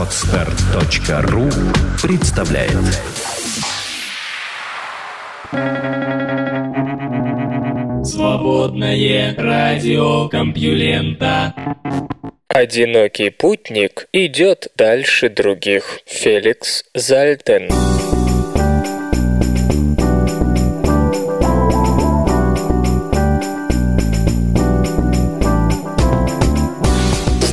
Отстар.ру представляет Свободное радио Компьюлента Одинокий путник идет дальше других. Феликс Зальтен.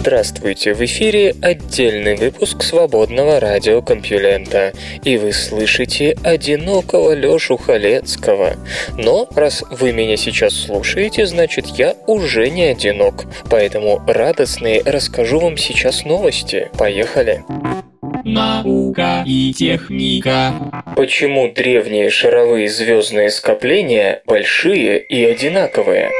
Здравствуйте, в эфире отдельный выпуск свободного радиокомпьюлента, и вы слышите одинокого Лёшу Халецкого. Но раз вы меня сейчас слушаете, значит я уже не одинок, поэтому радостные расскажу вам сейчас новости. Поехали! Наука и техника. Почему древние шаровые звездные скопления большие и одинаковые?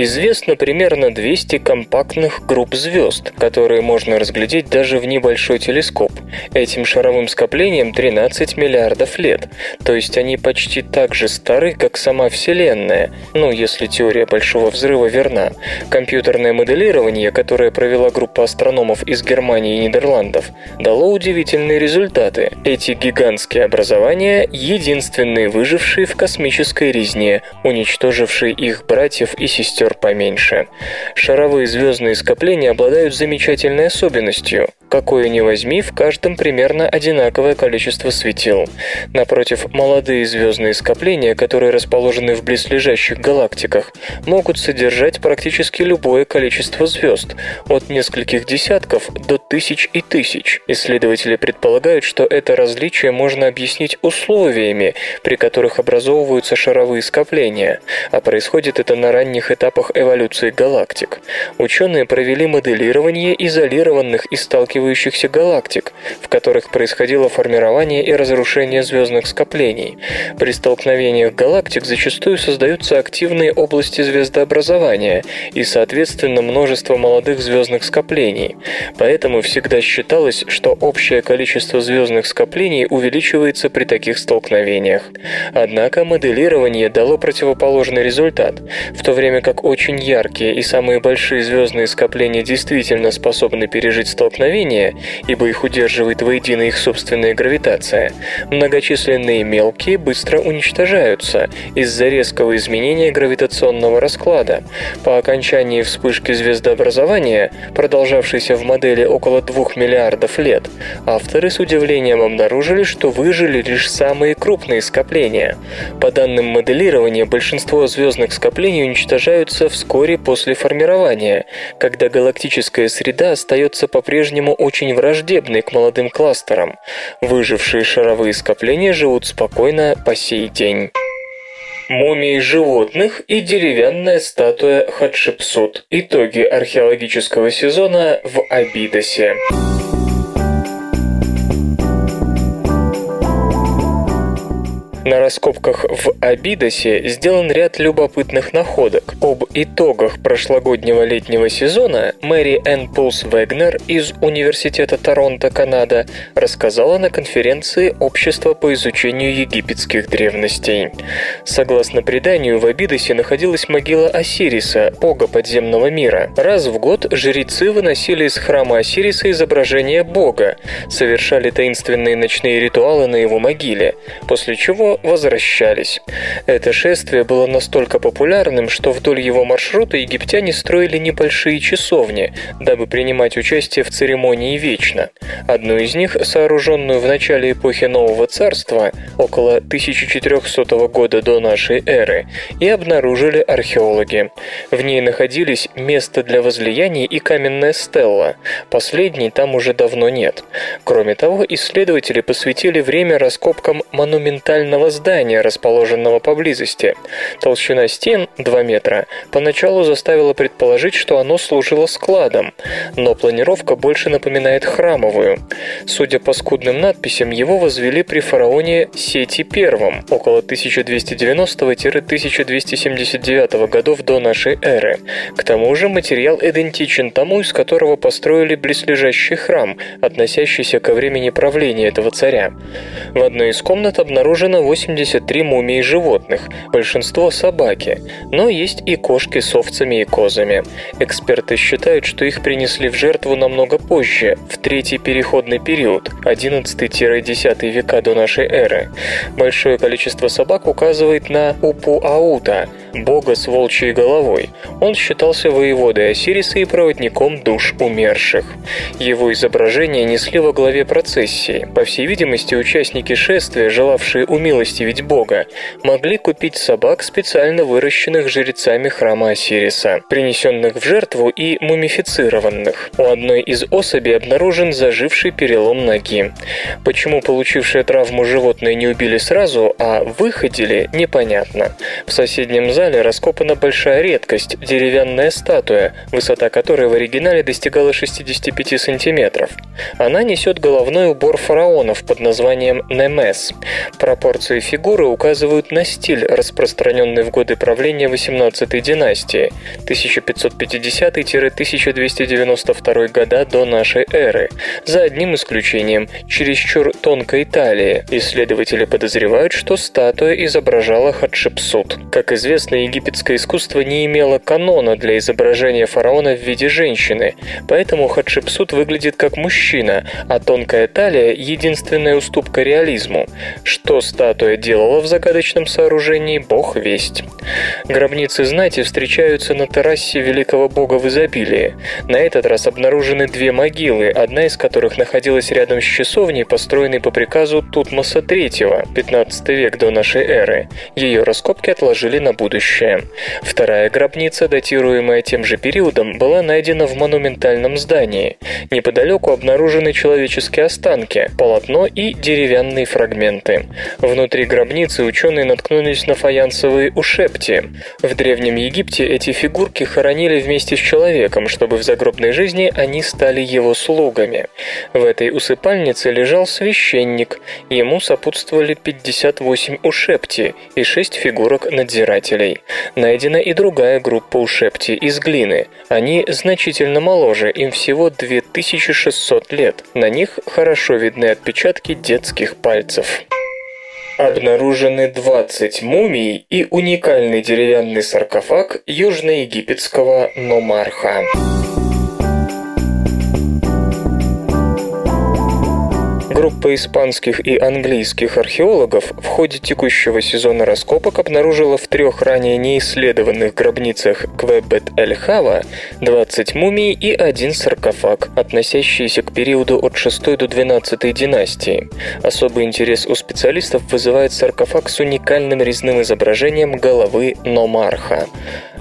Известно примерно 200 компактных групп звезд, которые можно разглядеть даже в небольшой телескоп. Этим шаровым скоплением 13 миллиардов лет, то есть они почти так же стары, как сама Вселенная, ну, если теория Большого Взрыва верна. Компьютерное моделирование, которое провела группа астрономов из Германии и Нидерландов, дало удивительные результаты. Эти гигантские образования – единственные выжившие в космической резне, уничтожившие их братьев и сестер поменьше. Шаровые звездные скопления обладают замечательной особенностью. Какое ни возьми, в каждом примерно одинаковое количество светил. Напротив, молодые звездные скопления, которые расположены в близлежащих галактиках, могут содержать практически любое количество звезд, от нескольких десятков до тысяч и тысяч. Исследователи предполагают, что это различие можно объяснить условиями, при которых образовываются шаровые скопления, а происходит это на ранних этапах эволюции галактик. Ученые провели моделирование изолированных и сталкивающихся галактик, в которых происходило формирование и разрушение звездных скоплений. При столкновениях галактик зачастую создаются активные области звездообразования и, соответственно, множество молодых звездных скоплений. Поэтому всегда считалось, что общее количество звездных скоплений увеличивается при таких столкновениях. Однако моделирование дало противоположный результат, в то время как очень яркие и самые большие звездные скопления действительно способны пережить столкновение, ибо их удерживает воедино их собственная гравитация, многочисленные мелкие быстро уничтожаются из-за резкого изменения гравитационного расклада. По окончании вспышки звездообразования, продолжавшейся в модели около 2 миллиардов лет, авторы с удивлением обнаружили, что выжили лишь самые крупные скопления. По данным моделирования, большинство звездных скоплений уничтожаются вскоре после формирования, когда галактическая среда остается по-прежнему очень враждебной к молодым кластерам. Выжившие шаровые скопления живут спокойно по сей день. Мумии животных и деревянная статуя Хатшепсут. Итоги археологического сезона в Абидосе. На раскопках в Абидосе сделан ряд любопытных находок. Об итогах прошлогоднего летнего сезона Мэри Энн Пулс Вегнер из Университета Торонто, Канада, рассказала на конференции Общества по изучению египетских древностей. Согласно преданию, в Абидосе находилась могила Осириса, бога подземного мира. Раз в год жрецы выносили из храма Осириса изображение бога, совершали таинственные ночные ритуалы на его могиле, после чего возвращались. Это шествие было настолько популярным, что вдоль его маршрута египтяне строили небольшие часовни, дабы принимать участие в церемонии вечно. Одну из них, сооруженную в начале эпохи Нового Царства, около 1400 года до нашей эры, и обнаружили археологи. В ней находились место для возлияний и каменная стелла. Последней там уже давно нет. Кроме того, исследователи посвятили время раскопкам монументального здания, расположенного поблизости. Толщина стен 2 метра поначалу заставила предположить, что оно служило складом, но планировка больше напоминает храмовую. Судя по скудным надписям, его возвели при фараоне Сети I около 1290-1279 годов до нашей эры. К тому же материал идентичен тому, из которого построили близлежащий храм, относящийся ко времени правления этого царя. В одной из комнат обнаружена 183 мумии животных, большинство собаки, но есть и кошки с овцами и козами. Эксперты считают, что их принесли в жертву намного позже, в третий переходный период, 11-10 века до нашей эры. Большое количество собак указывает на Упу-Аута, бога с волчьей головой. Он считался воеводой Осириса и проводником душ умерших. Его изображение несли во главе процессии. По всей видимости, участники шествия, желавшие умилостивить бога, могли купить собак, специально выращенных жрецами храма Осириса, принесенных в жертву и мумифицированных. У одной из особей обнаружен заживший перелом ноги. Почему получившее травму животное не убили сразу, а выходили, непонятно. В соседнем зале раскопана большая редкость – деревянная статуя, высота которой в оригинале достигала 65 сантиметров. Она несет головной убор фараонов под названием Немес. Пропорции фигуры указывают на стиль, распространенный в годы правления 18 династии 1550-1292 года до нашей эры, за одним исключением – чересчур тонкой талии. Исследователи подозревают, что статуя изображала Хатшепсут. Как известно, египетское искусство не имело канона для изображения фараона в виде женщины, поэтому Хатшепсут выглядит как мужчина, а тонкая талия – единственная уступка реализму. Что статуя делала в загадочном сооружении, бог весть. Гробницы знати встречаются на террасе великого бога в изобилии. На этот раз обнаружены две могилы, одна из которых находилась рядом с часовней, построенной по приказу Тутмоса III, 15 век до нашей эры. Ее раскопки отложили на будущее. Вторая гробница, датируемая тем же периодом, была найдена в монументальном здании. Неподалеку обнаружены человеческие останки, полотно и деревянные фрагменты. Внутри гробницы ученые наткнулись на фаянсовые ушепти. В Древнем Египте эти фигурки хоронили вместе с человеком, чтобы в загробной жизни они стали его слугами. В этой усыпальнице лежал священник, ему сопутствовали 58 ушепти и 6 фигурок надзирателей. Найдена и другая группа ушепти из глины. Они значительно моложе, им всего 2600 лет. На них хорошо видны отпечатки детских пальцев. Обнаружены 20 мумий и уникальный деревянный саркофаг южноегипетского Номарха. Группа испанских и английских археологов в ходе текущего сезона раскопок обнаружила в трех ранее неисследованных гробницах Квебет-эль-Хава 20 мумий и один саркофаг, относящиеся к периоду от 6 до 12 династии. Особый интерес у специалистов вызывает саркофаг с уникальным резным изображением головы Номарха.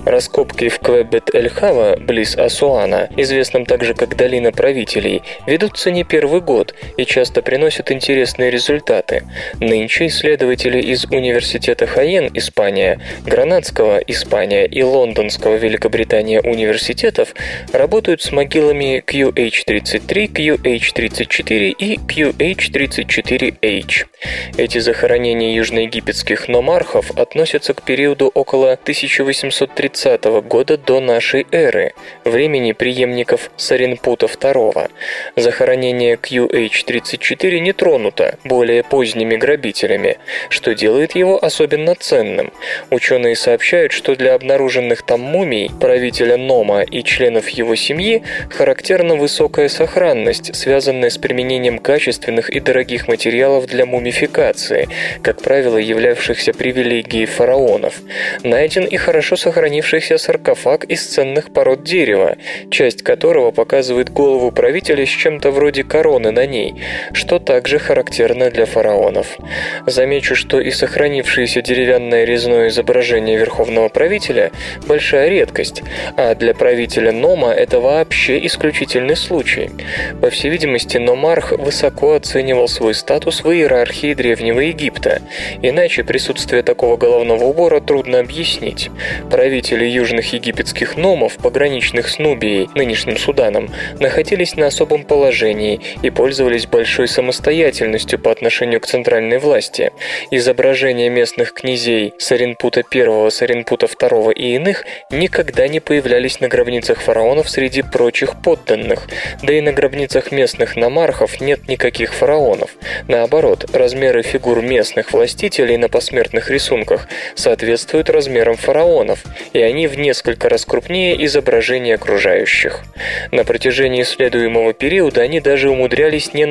Раскопки в Квебет-эль-Хава, близ Асуана, известном также как Долина правителей, ведутся не первый год и часто приносят интересные результаты. Нынче исследователи из Университета Хайен, Испания, Гранадского, Испания и Лондонского, Великобритания университетов работают с могилами QH33, QH34 и QH34H. Эти захоронения южноегипетских номархов относятся к периоду около 1830 года до нашей эры, времени преемников Саринпута II. Захоронение QH34 не тронуто более поздними грабителями, что делает его особенно ценным. Ученые сообщают, что для обнаруженных там мумий, правителя Нома и членов его семьи характерна высокая сохранность, связанная с применением качественных и дорогих материалов для мумификации, как правило, являвшихся привилегией фараонов. Найден и хорошо сохранившийся саркофаг из ценных пород дерева, часть которого показывает голову правителя с чем-то вроде короны на ней, что также характерно для фараонов. Замечу, что и сохранившееся деревянное резное изображение верховного правителя – большая редкость, а для правителя Нома это вообще исключительный случай. По всей видимости, Номарх высоко оценивал свой статус в иерархии Древнего Египта, иначе присутствие такого головного убора трудно объяснить. Правители южных египетских Номов, пограничных с Нубией, нынешним Суданом, находились на особом положении и пользовались большой самостоятельностью по отношению к центральной власти. Изображения местных князей Саринпута I, Саринпута II и иных никогда не появлялись на гробницах фараонов среди прочих подданных, да и на гробницах местных намархов нет никаких фараонов. Наоборот, размеры фигур местных властителей на посмертных рисунках соответствуют размерам фараонов, и они в несколько раз крупнее изображений окружающих. На протяжении исследуемого периода они даже умудрялись не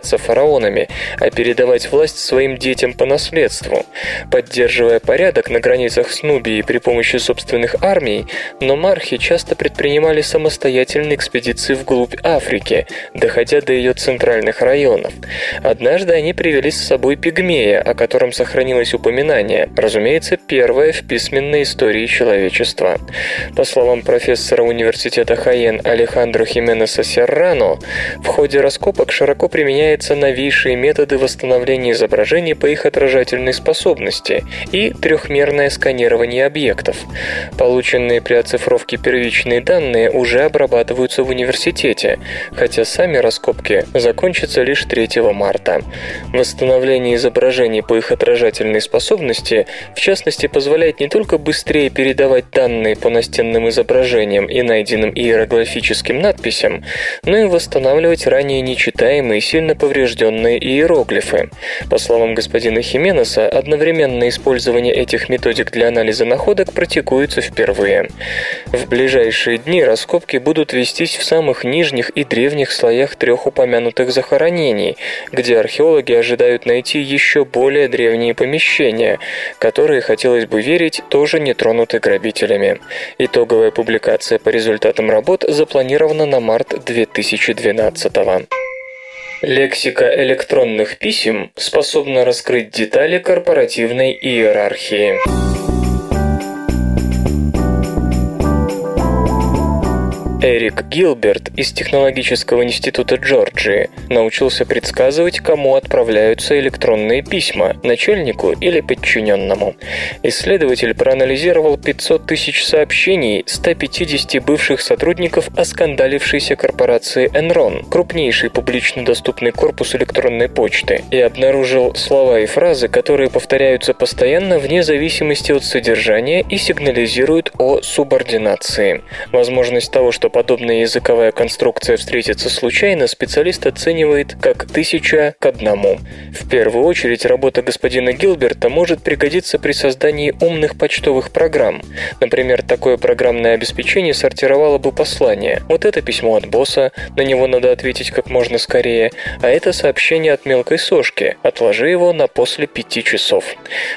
назначаться фараонами, а передавать власть своим детям по наследству. Поддерживая порядок на границах с Нубией при помощи собственных армий, но мархи часто предпринимали самостоятельные экспедиции вглубь Африки, доходя до ее центральных районов. Однажды они привели с собой пигмея, о котором сохранилось упоминание, разумеется, первое в письменной истории человечества. По словам профессора университета Хайен Алехандро Хименеса Серрано, в ходе раскопок широко применяются новейшие методы восстановления изображений по их отражательной способности и трехмерное сканирование объектов. Полученные при оцифровке первичные данные уже обрабатываются в университете, хотя сами раскопки закончатся лишь 3 марта. Восстановление изображений по их отражательной способности, в частности, позволяет не только быстрее передавать данные по настенным изображениям и найденным иероглифическим надписям, но и восстанавливать ранее нечитаемые сильно поврежденные иероглифы. По словам господина Хименеса, одновременное использование этих методик для анализа находок практикуется впервые. В ближайшие дни раскопки будут вестись в самых нижних и древних слоях трех упомянутых захоронений, где археологи ожидают найти еще более древние помещения, которые, хотелось бы верить, тоже не тронуты грабителями. Итоговая публикация по результатам работ запланирована на март 2012 года. Лексика электронных писем способна раскрыть детали корпоративной иерархии. Эрик Гилберт из Технологического института Джорджии научился предсказывать, кому отправляются электронные письма – начальнику или подчиненному. Исследователь проанализировал 500 тысяч сообщений 150 бывших сотрудников оскандалившейся корпорации Enron, крупнейший публично доступный корпус электронной почты, и обнаружил слова и фразы, которые повторяются постоянно вне зависимости от содержания и сигнализируют о субординации. Возможность того, что подобная языковая конструкция встретится случайно, специалист оценивает как тысяча к одному. В первую очередь, работа господина Гилберта может пригодиться при создании умных почтовых программ. Например, такое программное обеспечение сортировало бы послание. Вот это письмо от босса, на него надо ответить как можно скорее, а это сообщение от мелкой сошки, отложи его на после пяти часов.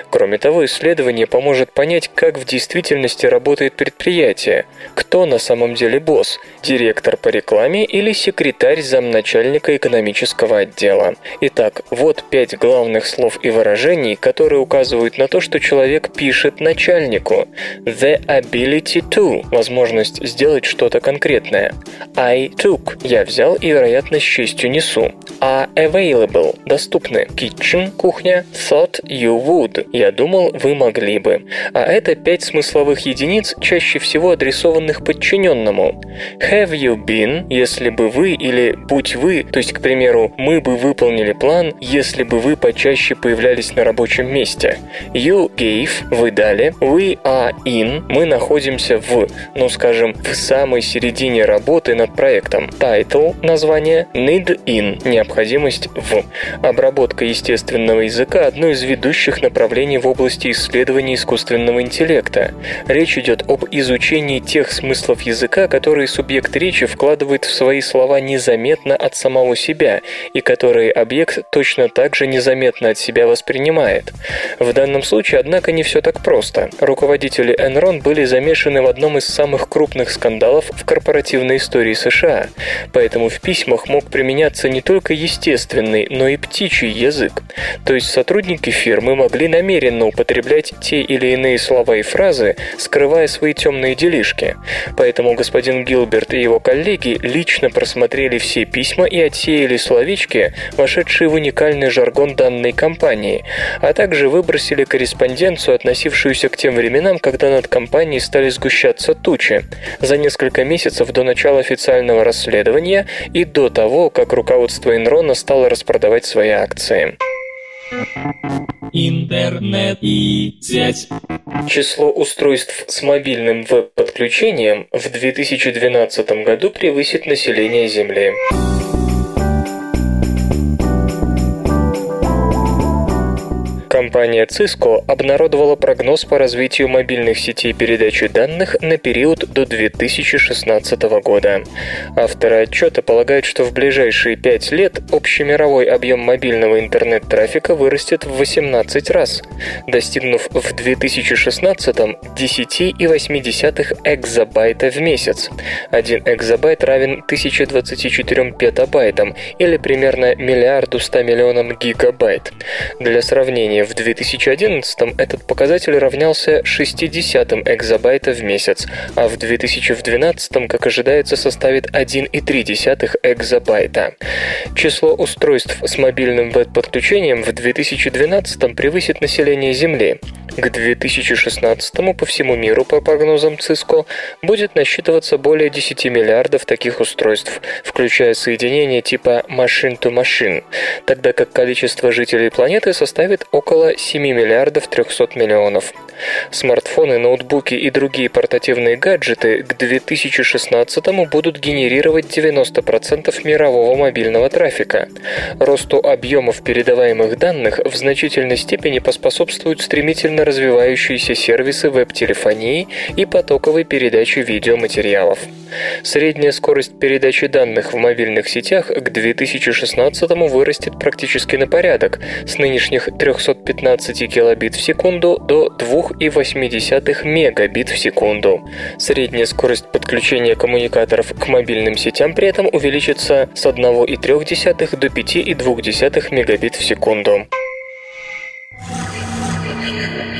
Кроме того, исследование поможет понять, как в действительности работает предприятие, кто на самом деле босс, босс, директор по рекламе или секретарь замначальника экономического отдела. Итак, вот пять главных слов и выражений, которые указывают на то, что человек пишет начальнику. The ability to – возможность сделать что-то конкретное. I took – я взял и, вероятно, с честью несу. Are available – доступны. Kitchen – кухня. Thought you would – я думал, вы могли бы. А это пять смысловых единиц, чаще всего адресованных подчиненному. Have you been, если бы вы или будь вы, то есть, к примеру, мы бы выполнили план, если бы вы почаще появлялись на рабочем месте. You gave, вы дали. We are in, мы находимся в, ну скажем, в самой середине работы над проектом. Title, название, need in, необходимость в. Обработка естественного языка – одно из ведущих направлений в области исследования искусственного интеллекта. Речь идет об изучении тех смыслов языка, которые которые субъект речи вкладывает в свои слова незаметно от самого себя и которые объект точно так же незаметно от себя воспринимает. В данном случае, однако, не все так просто. Руководители Enron были замешаны в одном из самых крупных скандалов в корпоративной истории США, поэтому в письмах мог применяться не только естественный, но и птичий язык. То есть сотрудники фирмы могли намеренно употреблять те или иные слова и фразы, скрывая свои темные делишки. Поэтому господин Гилберт и его коллеги лично просмотрели все письма и отсеяли словечки, вошедшие в уникальный жаргон данной компании, а также выбросили корреспонденцию, относившуюся к тем временам, когда над компанией стали сгущаться тучи, за несколько месяцев до начала официального расследования и до того, как руководство Enron стало распродавать свои акции. Интернет и сеть. Число устройств с мобильным веб-подключением в 2012 году превысит население Земли. Компания Cisco обнародовала прогноз по развитию мобильных сетей передачи данных на период до 2016 года. Авторы отчета полагают, что в ближайшие пять лет общемировой объем мобильного интернет-трафика вырастет в 18 раз, достигнув в 2016 10,8 экзобайта в месяц. Один экзобайт равен 1024 петабайтам или примерно миллиарду 100 миллионам гигабайт. Для сравнения, в 2011 этот показатель равнялся 60 экзобайта в месяц, а в 2012, как ожидается, составит 1,3 экзобайта. Число устройств с мобильным веб-подключением в 2012 превысит население Земли. К 2016 по всему миру, по прогнозам Cisco, будет насчитываться более 10 миллиардов таких устройств, включая соединения типа machine-to-machine, тогда как количество жителей планеты составит около 7 миллиардов 300 миллионов. Смартфоны, ноутбуки и другие портативные гаджеты к 2016 будут генерировать 90% мирового мобильного трафика. Росту объемов передаваемых данных в значительной степени поспособствуют стремительно развивающиеся сервисы веб-телефонии и потоковой передачи видеоматериалов. Средняя скорость передачи данных в мобильных сетях к 2016 вырастет практически на порядок, с нынешних 315 килобит в секунду до 2,8 мегабит в секунду. Средняя скорость подключения коммуникаторов к мобильным сетям при этом увеличится с 1,3 до 5,2 мегабит в секунду.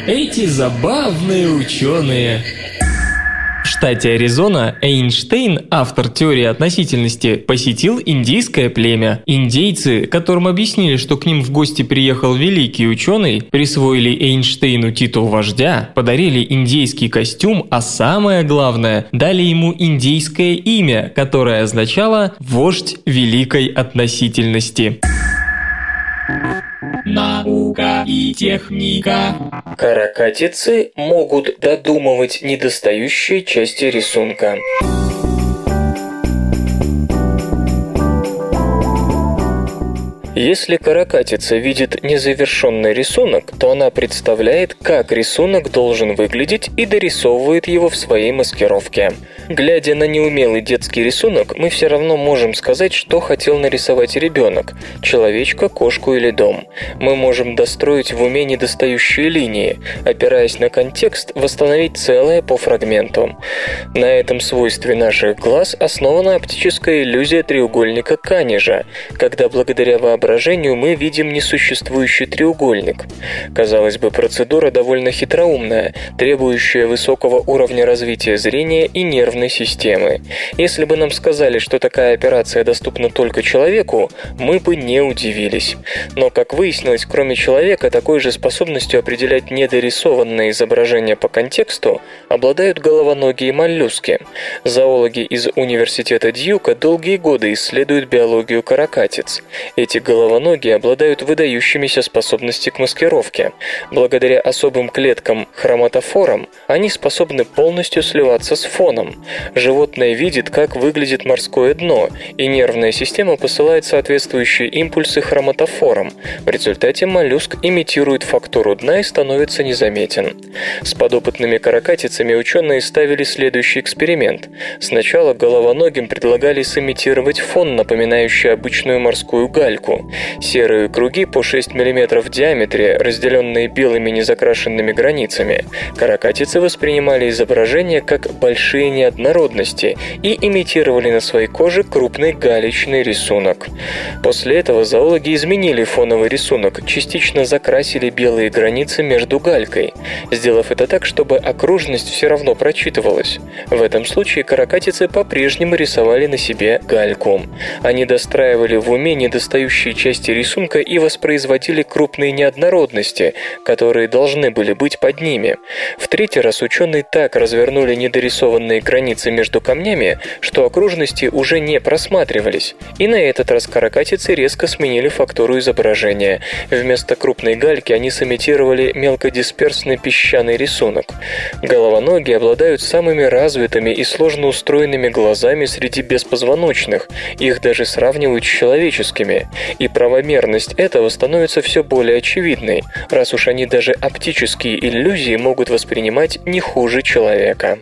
Эти забавные ученые. Штате Аризона Эйнштейн, автор теории относительности, посетил индейское племя. Индейцы, которым объяснили, что к ним в гости приехал великий ученый, присвоили Эйнштейну титул вождя, подарили индейский костюм, а самое главное, дали ему индейское имя, которое означало «вождь великой относительности». Наука и техника. Каракатицы могут додумывать недостающие части рисунка. Если каракатица видит незавершенный рисунок, то она представляет, как рисунок должен выглядеть и дорисовывает его в своей маскировке. Глядя на неумелый детский рисунок, мы все равно можем сказать, что хотел нарисовать ребенок – человечка, кошку или дом. Мы можем достроить в уме недостающие линии, опираясь на контекст, восстановить целое по фрагменту. На этом свойстве наших глаз основана оптическая иллюзия треугольника Канежа, когда благодаря воображению мы видим несуществующий треугольник. Казалось бы, процедура довольно хитроумная, требующая высокого уровня развития зрения и нервной системы. Если бы нам сказали, что такая операция доступна только человеку, мы бы не удивились. Но, как выяснилось, кроме человека, такой же способностью определять недорисованное изображение по контексту обладают головоногие моллюски. Зоологи из университета Дьюка долгие годы исследуют биологию каракатиц. Эти головоногие обладают выдающимися способностями к маскировке. Благодаря особым клеткам хроматофорам они способны полностью сливаться с фоном. Животное видит, как выглядит морское дно, и нервная система посылает соответствующие импульсы хроматофорам. В результате моллюск имитирует фактуру дна и становится незаметен. С подопытными каракатицами ученые ставили следующий эксперимент. Сначала головоногим предлагали сымитировать фон, напоминающий обычную морскую гальку. Серые круги по 6 мм в диаметре, разделенные белыми незакрашенными границами. Каракатицы воспринимали изображение как большие неоднородности и имитировали на своей коже крупный галечный рисунок. После этого зоологи изменили фоновый рисунок, частично закрасили белые границы между галькой, сделав это так, чтобы окружность все равно прочитывалась. В этом случае каракатицы по-прежнему рисовали на себе гальку. Они достраивали в уме недостающие части рисунка и воспроизводили крупные неоднородности, которые должны были быть под ними. В третий раз ученые так развернули недорисованные границы между камнями, что окружности уже не просматривались. И на этот раз каракатицы резко сменили фактуру изображения. Вместо крупной гальки они сымитировали мелкодисперсный песчаный рисунок. Головоногие обладают самыми развитыми и сложно устроенными глазами среди беспозвоночных, их даже сравнивают с человеческими, и правомерность этого становится все более очевидной, раз уж они даже оптические иллюзии могут воспринимать не хуже человека.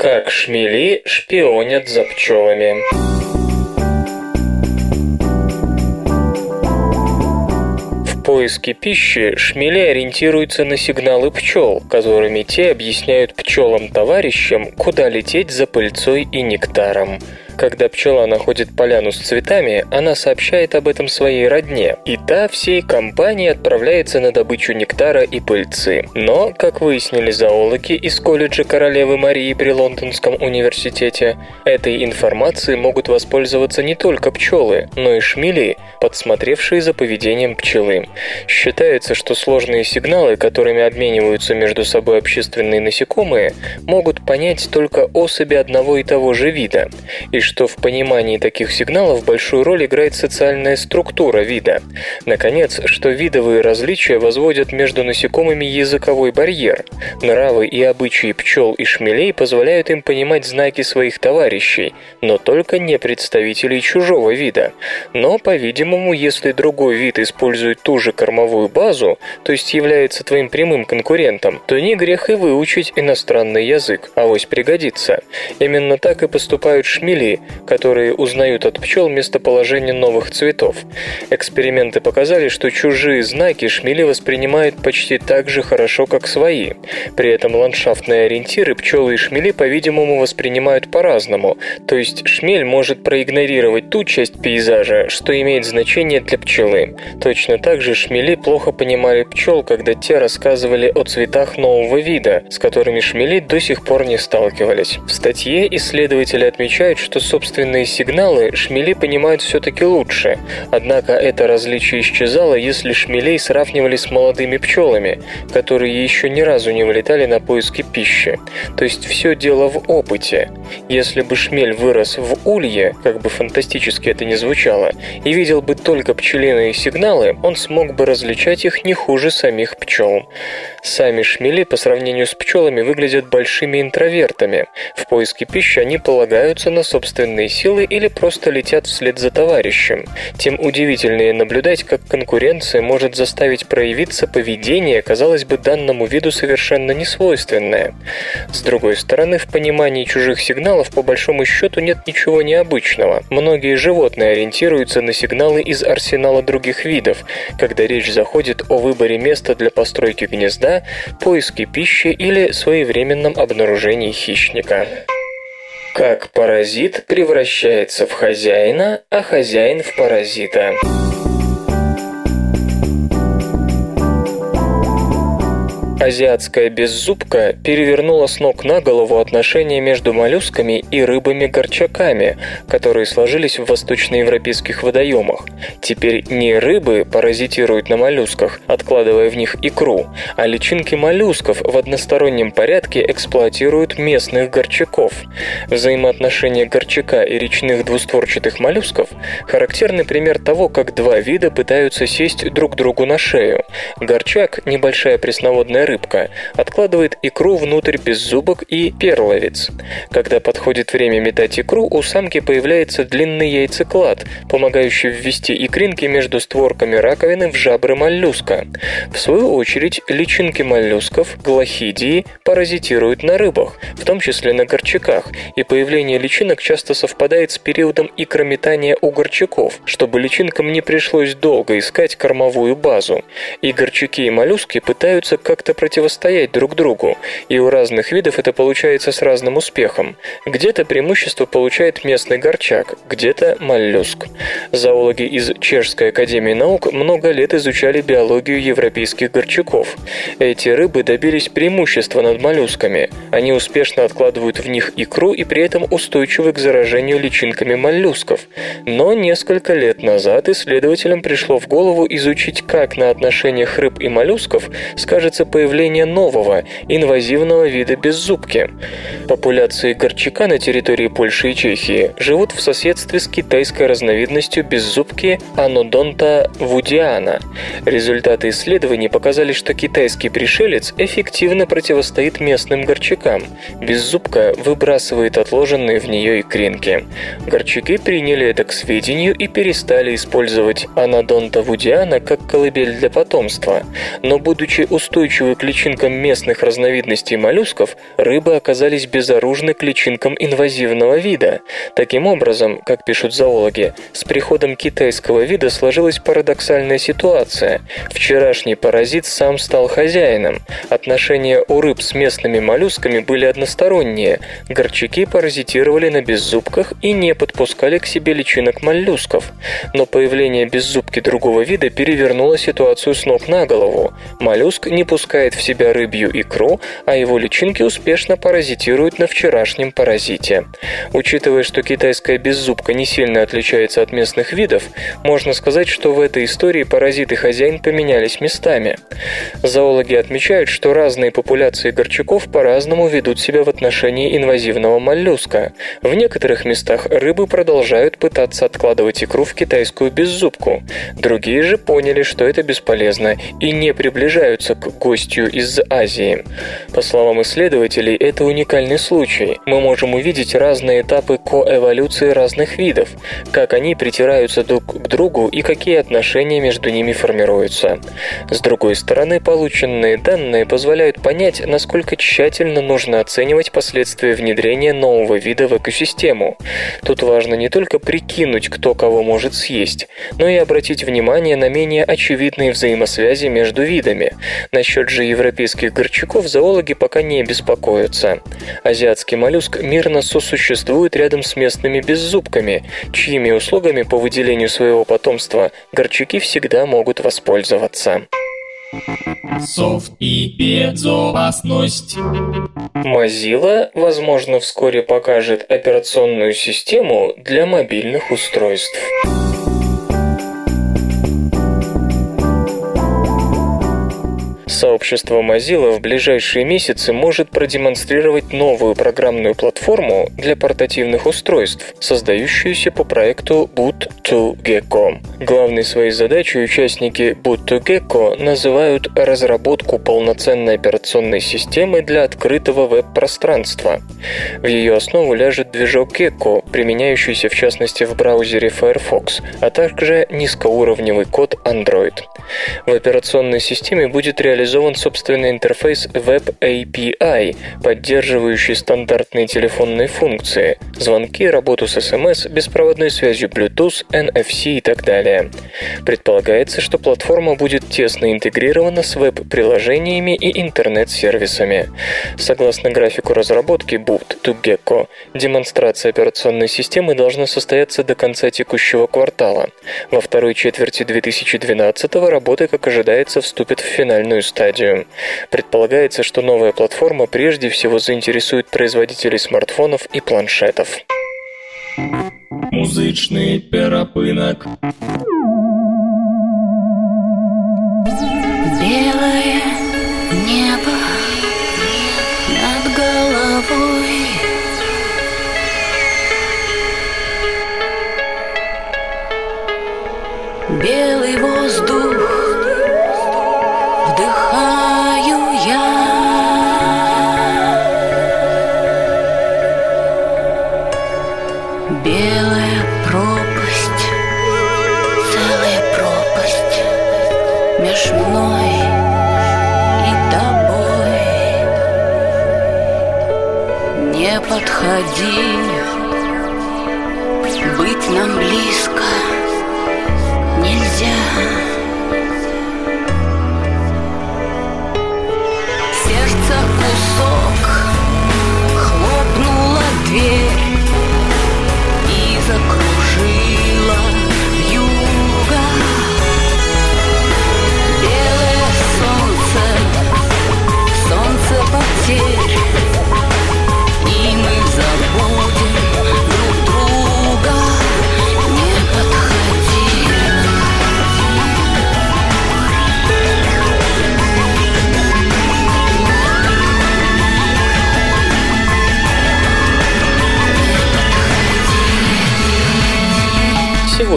Как шмели шпионят за пчелами. В поиске пищи шмели ориентируются на сигналы пчел, которыми те объясняют пчелам-товарищам, куда лететь за пыльцой и нектаром. Когда пчела находит поляну с цветами, она сообщает об этом своей родне, и та всей компанией отправляется на добычу нектара и пыльцы. Но, как выяснили зоологи из колледжа королевы Марии при Лондонском университете, этой информацией могут воспользоваться не только пчелы, но и шмели, подсмотревшие за поведением пчелы. Считается, что сложные сигналы, которыми обмениваются между собой общественные насекомые, могут понять только особи одного и того же вида, и что в понимании таких сигналов большую роль играет социальная структура вида. Наконец, что видовые различия возводят между насекомыми языковой барьер. Нравы и обычаи пчел и шмелей позволяют им понимать знаки своих товарищей, но только не представителей чужого вида. Но, по-видимому, если другой вид использует ту же кормовую базу, то есть является твоим прямым конкурентом, то не грех и выучить иностранный язык, авось пригодится. Именно так и поступают шмели, которые узнают от пчел местоположение новых цветов. Эксперименты показали, что чужие знаки шмели воспринимают почти так же хорошо, как свои. При этом ландшафтные ориентиры пчелы и шмели, по-видимому, воспринимают по-разному, то есть шмель может проигнорировать ту часть пейзажа, что имеет значение для пчелы. Точно так же шмели плохо понимали пчел, когда те рассказывали о цветах нового вида, с которыми шмели до сих пор не сталкивались. В статье исследователи отмечают, что собственные сигналы шмели понимают все-таки лучше, однако это различие исчезало, если шмелей сравнивали с молодыми пчелами, которые еще ни разу не вылетали на поиски пищи. То есть все дело в опыте. Если бы шмель вырос в улье, как бы фантастически это ни звучало, и видел бы только пчелиные сигналы, он смог бы различать их не хуже самих пчел. Сами шмели по сравнению с пчелами выглядят большими интровертами. В поиске пищи они полагаются на собственные собственные силы или просто летят вслед за товарищем. Тем удивительнее наблюдать, как конкуренция может заставить проявиться поведение, казалось бы, данному виду совершенно несвойственное. С другой стороны, в понимании чужих сигналов по большому счету нет ничего необычного. Многие животные ориентируются на сигналы из арсенала других видов, когда речь заходит о выборе места для постройки гнезда, поиске пищи или своевременном обнаружении хищника. Как паразит превращается в хозяина, а хозяин в паразита. Азиатская беззубка перевернула с ног на голову отношения между моллюсками и рыбами-горчаками, которые сложились в восточноевропейских водоемах. Теперь не рыбы паразитируют на моллюсках, откладывая в них икру, а личинки моллюсков в одностороннем порядке эксплуатируют местных горчаков. Взаимоотношения горчака и речных двустворчатых моллюсков – характерный пример того, как два вида пытаются сесть друг другу на шею. Горчак – небольшая пресноводная рыбка, откладывает икру внутрь беззубок и перловец. Когда подходит время метать икру, у самки появляется длинный яйцеклад, помогающий ввести икринки между створками раковины в жабры моллюска. В свою очередь, личинки моллюсков, глохидии, паразитируют на рыбах, в том числе на горчаках, и появление личинок часто совпадает с периодом икрометания у горчаков, чтобы личинкам не пришлось долго искать кормовую базу. И горчаки и моллюски пытаются как-то противостоять друг другу, и у разных видов это получается с разным успехом. Где-то преимущество получает местный горчак, где-то моллюск. Зоологи из Чешской академии наук много лет изучали биологию европейских горчаков. Эти рыбы добились преимущества над моллюсками. Они успешно откладывают в них икру и при этом устойчивы к заражению личинками моллюсков. Но несколько лет назад исследователям пришло в голову изучить, как на отношениях рыб и моллюсков скажется появление нового, инвазивного вида беззубки. Популяции горчака на территории Польши и Чехии живут в соседстве с китайской разновидностью беззубки анодонта вудиана. Результаты исследований показали, что китайский пришелец эффективно противостоит местным горчакам. Беззубка выбрасывает отложенные в нее икринки. Горчаки приняли это к сведению и перестали использовать анодонта вудиана как колыбель для потомства. Но будучи устойчивы к личинкам местных разновидностей моллюсков, рыбы оказались безоружны к личинкам инвазивного вида. Таким образом, как пишут зоологи, с приходом китайского вида сложилась парадоксальная ситуация. Вчерашний паразит сам стал хозяином. Отношения у рыб с местными моллюсками были односторонние. Горчаки паразитировали на беззубках и не подпускали к себе личинок моллюсков. Но появление беззубки другого вида перевернуло ситуацию с ног на голову. Моллюск не пускает в себя рыбью икру, а его личинки успешно паразитируют на вчерашнем паразите. Учитывая, что китайская беззубка не сильно отличается от местных видов, можно сказать, что в этой истории паразит и хозяин поменялись местами. Зоологи отмечают, что разные популяции горчаков по-разному ведут себя в отношении инвазивного моллюска. В некоторых местах рыбы продолжают пытаться откладывать икру в китайскую беззубку. Другие же поняли, что это бесполезно и не приближаются к гостю из Азии. По словам исследователей, это уникальный случай. Мы можем увидеть разные этапы коэволюции разных видов, как они притираются друг к другу и какие отношения между ними формируются. С другой стороны, полученные данные позволяют понять, насколько тщательно нужно оценивать последствия внедрения нового вида в экосистему. Тут важно не только прикинуть, кто кого может съесть, но и обратить внимание на менее очевидные взаимосвязи между видами. Насчет же европейских горчаков зоологи пока не беспокоятся. Азиатский моллюск мирно сосуществует рядом с местными беззубками, чьими услугами по выделению своего потомства горчаки всегда могут воспользоваться. Софт и безопасность. Mozilla, возможно, вскоре покажет операционную систему для мобильных устройств. Сообщество Mozilla в ближайшие месяцы может продемонстрировать новую программную платформу для портативных устройств, создающуюся по проекту Boot2Gecko. Главной своей задачей участники Boot2Gecko называют разработку полноценной операционной системы для открытого веб-пространства. В ее основу ляжет движок Gecko, применяющийся в частности в браузере Firefox, а также низкоуровневый код Android. В операционной системе будет реализован реализован собственный интерфейс Web API, поддерживающий стандартные телефонные функции, звонки, работу с SMS, беспроводной связью Bluetooth, NFC и так далее. Предполагается, что платформа будет тесно интегрирована с веб-приложениями и интернет-сервисами. Согласно графику разработки Boot to Gecko, демонстрация операционной системы должна состояться до конца текущего квартала. Во второй четверти 2012 работа, как ожидается, вступит в финальную стадию. Предполагается, что новая платформа прежде всего заинтересует производителей смартфонов и планшетов. Музычный перапынок.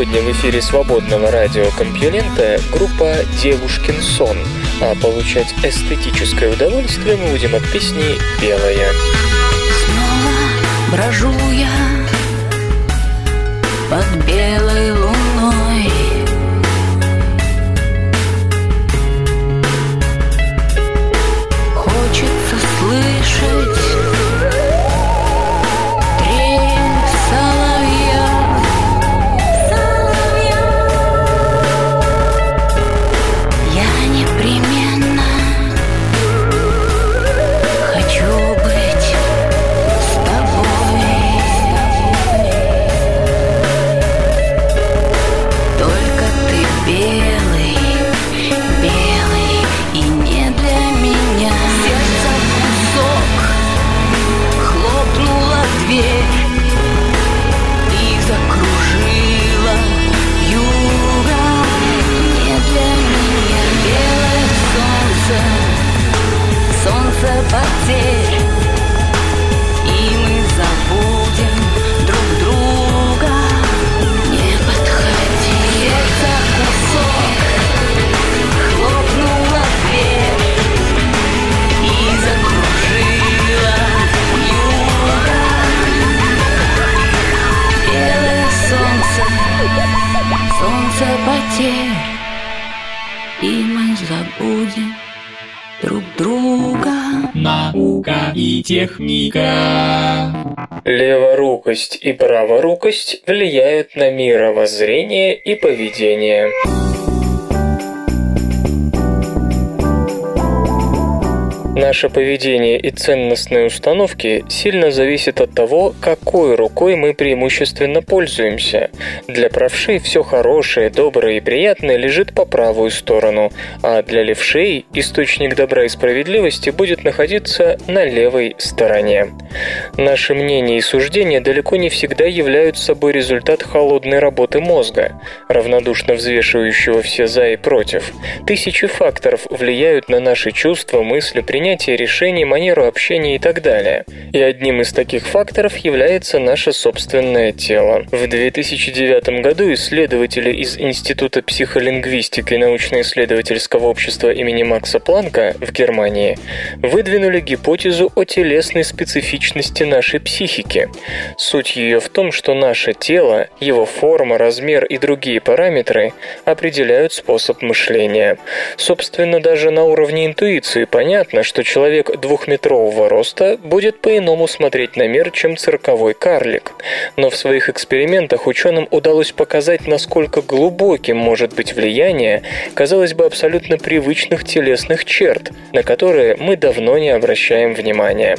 Сегодня в эфире свободного радиокомпьюлента группа «Девушкин сон», а получать эстетическое удовольствие мы будем от песни «Белая». Снова брожу я под белой Леворукость и праворукость влияют на мировоззрение и поведение. Наше поведение и ценностные установки сильно зависят от того, какой рукой мы преимущественно пользуемся. Для правшей все хорошее, доброе и приятное лежит по правую сторону, а для левшей источник добра и справедливости будет находиться на левой стороне. Наши мнения и суждения далеко не всегда являются собой результат холодной работы мозга, равнодушно взвешивающего все за и против. Тысячи факторов влияют на наши чувства, мысли, принятие решений, манеру общения и так далее. И одним из таких факторов является наше собственное тело. В 2009 году исследователи из Института психолингвистики научно-исследовательского общества имени Макса Планка в Германии выдвинули гипотезу о телесной специфичности нашей психики. Суть ее в том, что наше тело, его форма, размер и другие параметры определяют способ мышления. Собственно, даже на уровне интуиции понятно, что человек двухметрового роста будет по-иному смотреть на мир, чем цирковой карлик. Но в своих экспериментах ученым удалось показать, насколько глубоким может быть влияние, казалось бы, абсолютно привычных телесных черт, на которые мы давно не обращаем внимания.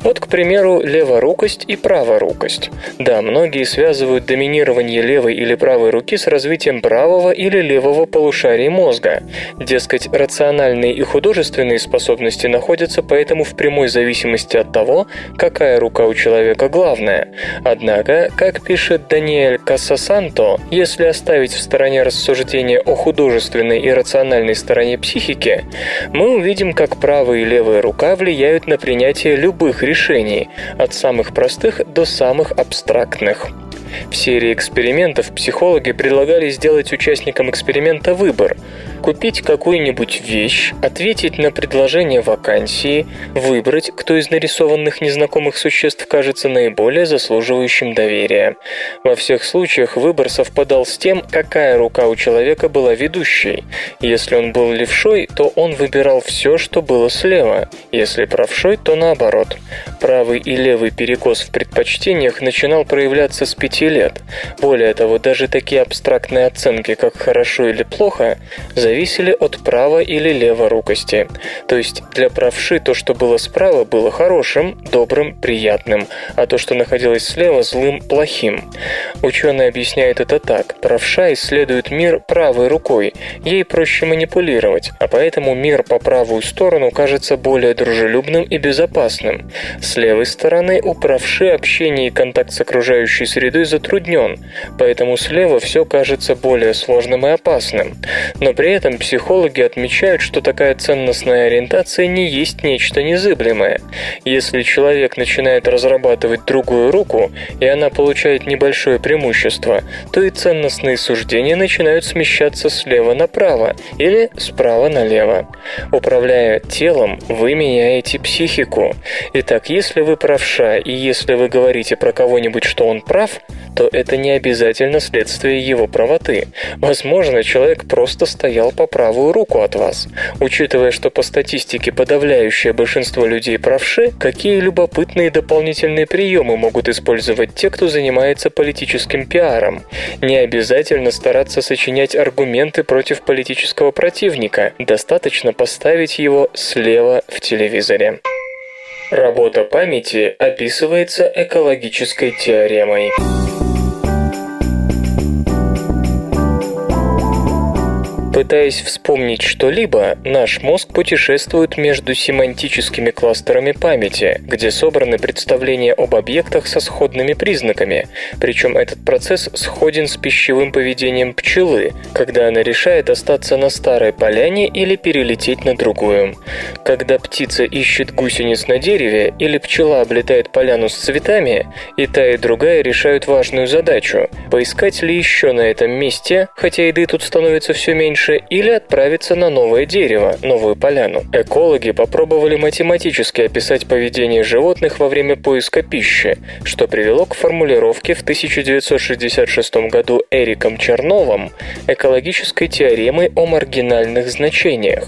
Вот, к примеру, леворукость и праворукость. Да, многие связывают доминирование левой или правой руки с развитием правого или левого полушарий мозга. Дескать, рациональные и художественные способности находятся поэтому в прямой зависимости от того, какая рука у человека главная. Однако, как пишет Даниэль Кассасанто, если оставить в стороне рассуждения о художественной и рациональной стороне психики, мы увидим, как правая и левая рука влияют на принятие любых решений, от самых простых до самых абстрактных. В серии экспериментов психологи предлагали сделать участникам эксперимента выбор купить какую-нибудь вещь, ответить на предложение вакансии, выбрать, кто из нарисованных незнакомых существ кажется наиболее заслуживающим доверия. Во всех случаях выбор совпадал с тем, какая рука у человека была ведущей. Если он был левшой, то он выбирал все, что было слева. Если правшой, то наоборот. Правый и левый перекос в предпочтениях начинал проявляться с пяти лет. Более того, даже такие абстрактные оценки, как «хорошо» или «плохо», зависели от права или леворукости. То есть для правши то, что было справа, было хорошим, добрым, приятным, а то, что находилось слева, злым, плохим. Ученые объясняют это так. Правша исследует мир правой рукой, ей проще манипулировать, а поэтому мир по правую сторону кажется более дружелюбным и безопасным. С левой стороны у правши общение и контакт с окружающей средой затруднен, поэтому слева все кажется более сложным и опасным. Но при этом психологи отмечают, что такая ценностная ориентация не есть нечто незыблемое. Если человек начинает разрабатывать другую руку, и она получает небольшое преимущество, то и ценностные суждения начинают смещаться слева направо или справа налево. Управляя телом, вы меняете психику. Итак, если вы правша, и если вы говорите про кого-нибудь, что он прав, то это не обязательно следствие его правоты. Возможно, человек просто стоял по правую руку от вас. Учитывая, что по статистике подавляющее большинство людей правши, какие любопытные дополнительные приемы могут использовать те, кто занимается политическим пиаром? Не обязательно стараться сочинять аргументы против политического противника, достаточно поставить его слева в телевизоре. Работа памяти описывается экологической теоремой. Пытаясь вспомнить что-либо, наш мозг путешествует между семантическими кластерами памяти, где собраны представления об объектах со сходными признаками. Причем этот процесс сходен с пищевым поведением пчелы, когда она решает остаться на старой поляне или перелететь на другую. Когда птица ищет гусениц на дереве или пчела облетает поляну с цветами, и та и другая решают важную задачу – поискать ли еще на этом месте, хотя еды тут становится все меньше, или отправиться на новое дерево, новую поляну. Экологи попробовали математически описать поведение животных во время поиска пищи, что привело к формулировке в 1966 году Эриком Черновым экологической теоремы о маргинальных значениях.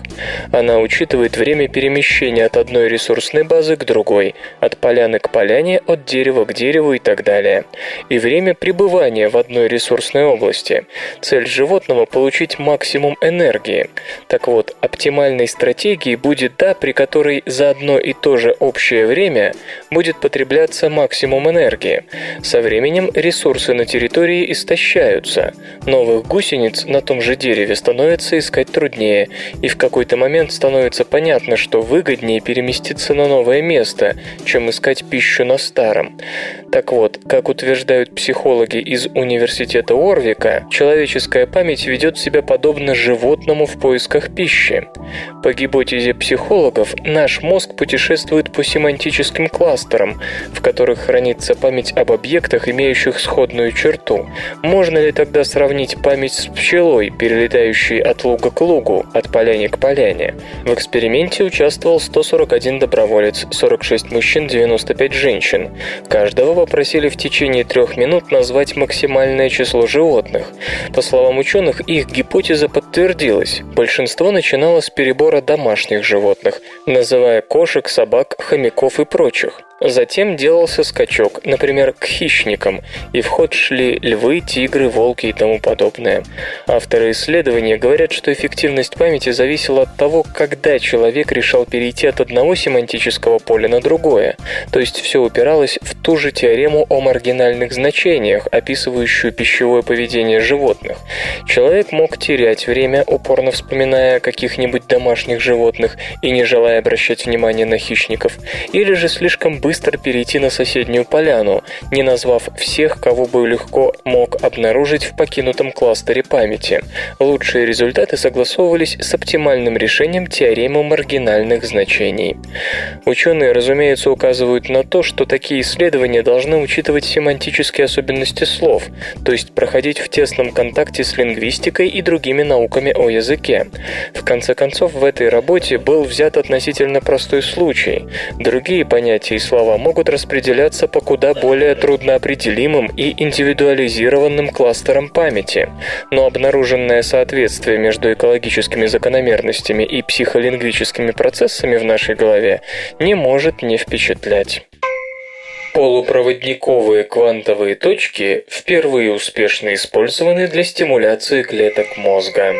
Она учитывает время перемещения от одной ресурсной базы к другой, от поляны к поляне, от дерева к дереву и так далее, и время пребывания в одной ресурсной области. Цель животного – получить максимум энергии. Так вот, оптимальной стратегией будет та, при которой за одно и то же общее время будет потребляться максимум энергии. Со временем ресурсы на территории истощаются. Новых гусениц на том же дереве становится искать труднее, и в какой-то момент становится понятно, что выгоднее переместиться на новое место, чем искать пищу на старом. Так вот, как утверждают психологи из университета Орвика, человеческая память ведет себя подобно животному в поисках пищи. По гипотезе психологов, наш мозг путешествует по семантическим кластерам, в которых хранится память об объектах, имеющих сходную черту. Можно ли тогда сравнить память с пчелой, перелетающей от луга к лугу, от поляне к поляне? В эксперименте участвовал 141 доброволец, 46 мужчин, 95 женщин. Каждого попросили в течение трех минут назвать максимальное число животных. По словам ученых, их гипотеза подтверждается подтвердилось. Большинство начинало с перебора домашних животных, называя кошек, собак, хомяков и прочих. Затем делался скачок, например, к хищникам, и в ход шли львы, тигры, волки и тому подобное. Авторы исследования говорят, что эффективность памяти зависела от того, когда человек решал перейти от одного семантического поля на другое, то есть все упиралось в ту же теорему о маргинальных значениях, описывающую пищевое поведение животных. Человек мог терять время, упорно вспоминая каких-нибудь домашних животных и не желая обращать внимание на хищников, или же слишком быстро быстро перейти на соседнюю поляну, не назвав всех, кого бы легко мог обнаружить в покинутом кластере памяти. Лучшие результаты согласовывались с оптимальным решением теоремы маргинальных значений. Ученые, разумеется, указывают на то, что такие исследования должны учитывать семантические особенности слов, то есть проходить в тесном контакте с лингвистикой и другими науками о языке. В конце концов, в этой работе был взят относительно простой случай. Другие понятия и слова могут распределяться по куда более трудноопределимым и индивидуализированным кластерам памяти, но обнаруженное соответствие между экологическими закономерностями и психолингвическими процессами в нашей голове не может не впечатлять. Полупроводниковые квантовые точки впервые успешно использованы для стимуляции клеток мозга.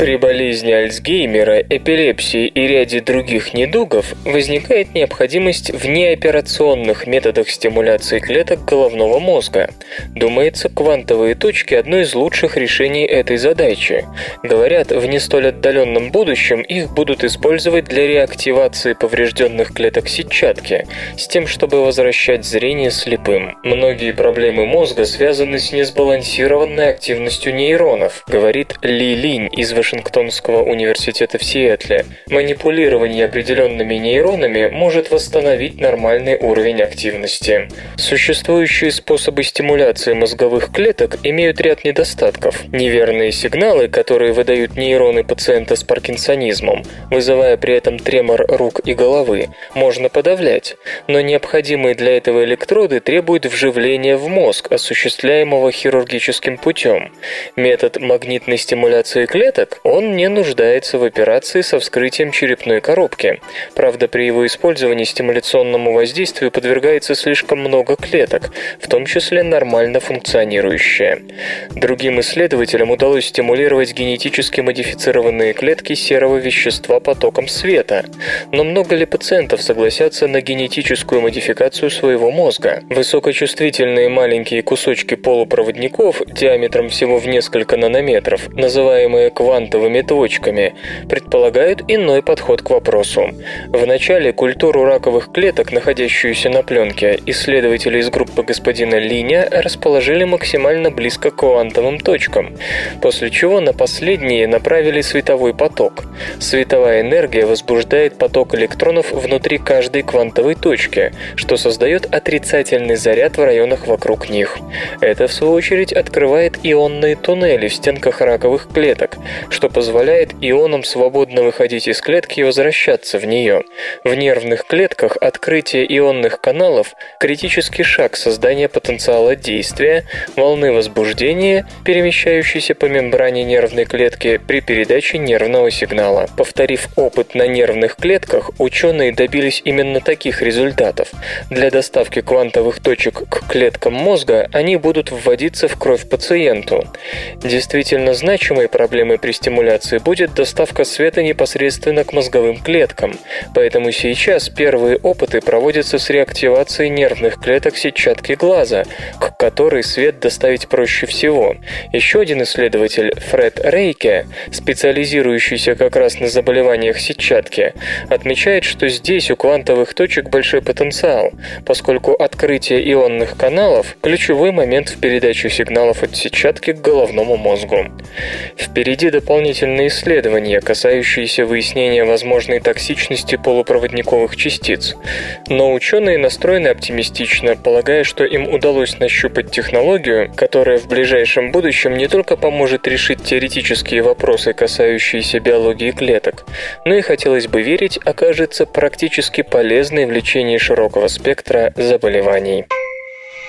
При болезни Альцгеймера, эпилепсии и ряде других недугов возникает необходимость в неоперационных методах стимуляции клеток головного мозга. Думается, квантовые точки – одно из лучших решений этой задачи. Говорят, в не столь отдаленном будущем их будут использовать для реактивации поврежденных клеток сетчатки, с тем, чтобы возвращать зрение слепым. Многие проблемы мозга связаны с несбалансированной активностью нейронов, говорит Ли Линь из Вашингтона Вашингтонского университета в Сиэтле, манипулирование определенными нейронами может восстановить нормальный уровень активности. Существующие способы стимуляции мозговых клеток имеют ряд недостатков. Неверные сигналы, которые выдают нейроны пациента с паркинсонизмом, вызывая при этом тремор рук и головы, можно подавлять, но необходимые для этого электроды требуют вживления в мозг, осуществляемого хирургическим путем. Метод магнитной стимуляции клеток он не нуждается в операции со вскрытием черепной коробки. Правда, при его использовании стимуляционному воздействию подвергается слишком много клеток, в том числе нормально функционирующие. Другим исследователям удалось стимулировать генетически модифицированные клетки серого вещества потоком света. Но много ли пациентов согласятся на генетическую модификацию своего мозга? Высокочувствительные маленькие кусочки полупроводников диаметром всего в несколько нанометров, называемые квантовыми квантовыми точками, предполагают иной подход к вопросу. В начале культуру раковых клеток, находящуюся на пленке, исследователи из группы господина Линя расположили максимально близко к квантовым точкам, после чего на последние направили световой поток. Световая энергия возбуждает поток электронов внутри каждой квантовой точки, что создает отрицательный заряд в районах вокруг них. Это, в свою очередь, открывает ионные туннели в стенках раковых клеток, что позволяет ионам свободно выходить из клетки и возвращаться в нее. В нервных клетках открытие ионных каналов – критический шаг создания потенциала действия, волны возбуждения, перемещающейся по мембране нервной клетки при передаче нервного сигнала. Повторив опыт на нервных клетках, ученые добились именно таких результатов. Для доставки квантовых точек к клеткам мозга они будут вводиться в кровь пациенту. Действительно значимой проблемой при стимуляции будет доставка света непосредственно к мозговым клеткам, поэтому сейчас первые опыты проводятся с реактивацией нервных клеток сетчатки глаза, к которой свет доставить проще всего. Еще один исследователь, Фред Рейке, специализирующийся как раз на заболеваниях сетчатки, отмечает, что здесь у квантовых точек большой потенциал, поскольку открытие ионных каналов – ключевой момент в передаче сигналов от сетчатки к головному мозгу. Впереди дополнительные дополнительные исследования, касающиеся выяснения возможной токсичности полупроводниковых частиц. Но ученые настроены оптимистично, полагая, что им удалось нащупать технологию, которая в ближайшем будущем не только поможет решить теоретические вопросы, касающиеся биологии клеток, но и, хотелось бы верить, окажется практически полезной в лечении широкого спектра заболеваний.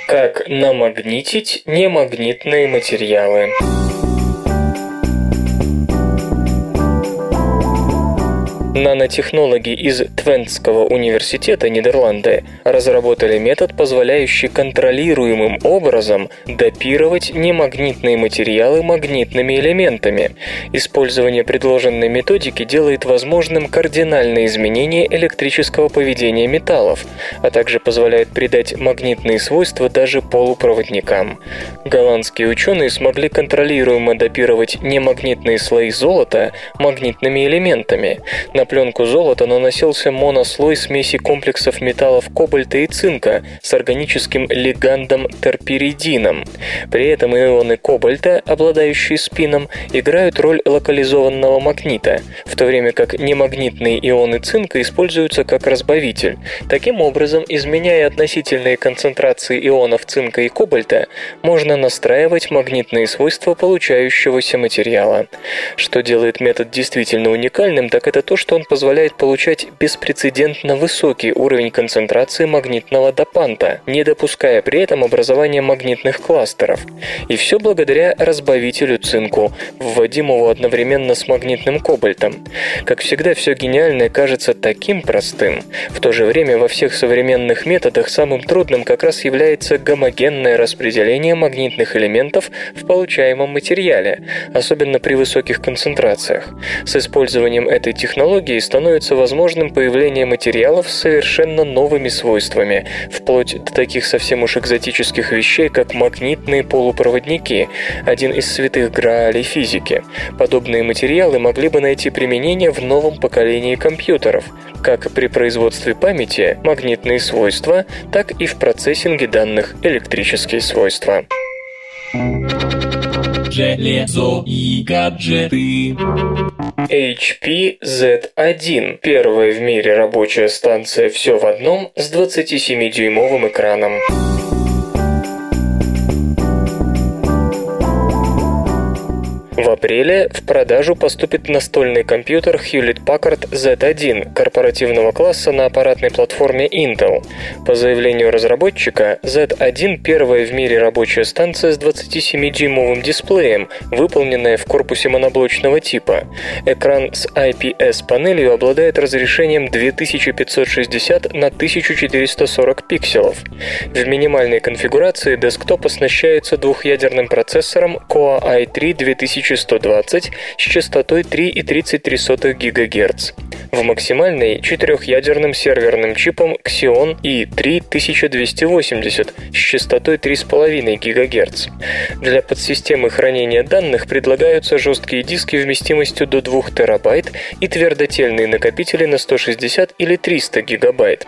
Как намагнитить немагнитные материалы? Нанотехнологи из Твентского университета Нидерланды разработали метод, позволяющий контролируемым образом допировать немагнитные материалы магнитными элементами. Использование предложенной методики делает возможным кардинальное изменение электрического поведения металлов, а также позволяет придать магнитные свойства даже полупроводникам. Голландские ученые смогли контролируемо допировать немагнитные слои золота магнитными элементами. На пленку золота наносился монослой смеси комплексов металлов кобальта и цинка с органическим легандом терпиридином. При этом ионы кобальта, обладающие спином, играют роль локализованного магнита, в то время как немагнитные ионы цинка используются как разбавитель. Таким образом, изменяя относительные концентрации ионов цинка и кобальта, можно настраивать магнитные свойства получающегося материала. Что делает метод действительно уникальным, так это то, что он позволяет получать беспрецедентно высокий уровень концентрации магнитного допанта, не допуская при этом образования магнитных кластеров. И все благодаря разбавителю цинку, вводимому одновременно с магнитным кобальтом. Как всегда, все гениальное кажется таким простым. В то же время во всех современных методах самым трудным как раз является гомогенное распределение магнитных элементов в получаемом материале, особенно при высоких концентрациях. С использованием этой технологии становится возможным появление материалов с совершенно новыми свойствами, вплоть до таких совсем уж экзотических вещей, как магнитные полупроводники, один из святых граалей физики. Подобные материалы могли бы найти применение в новом поколении компьютеров, как при производстве памяти магнитные свойства, так и в процессинге данных электрические свойства. Железо и гаджеты. HP Z1 – первая в мире рабочая станция «Все в одном» с 27-дюймовым экраном. В апреле в продажу поступит настольный компьютер Hewlett-Packard Z1 корпоративного класса на аппаратной платформе Intel. По заявлению разработчика, Z1 – первая в мире рабочая станция с 27-дюймовым дисплеем, выполненная в корпусе моноблочного типа. Экран с IPS-панелью обладает разрешением 2560 на 1440 пикселов. В минимальной конфигурации десктоп оснащается двухъядерным процессором Core i3 2000 1120 с частотой 3,33 ГГц. В максимальной четырехъядерным серверным чипом Xeon i3 1280 с частотой 3,5 ГГц. Для подсистемы хранения данных предлагаются жесткие диски вместимостью до 2 ТБ и твердотельные накопители на 160 или 300 ГБ.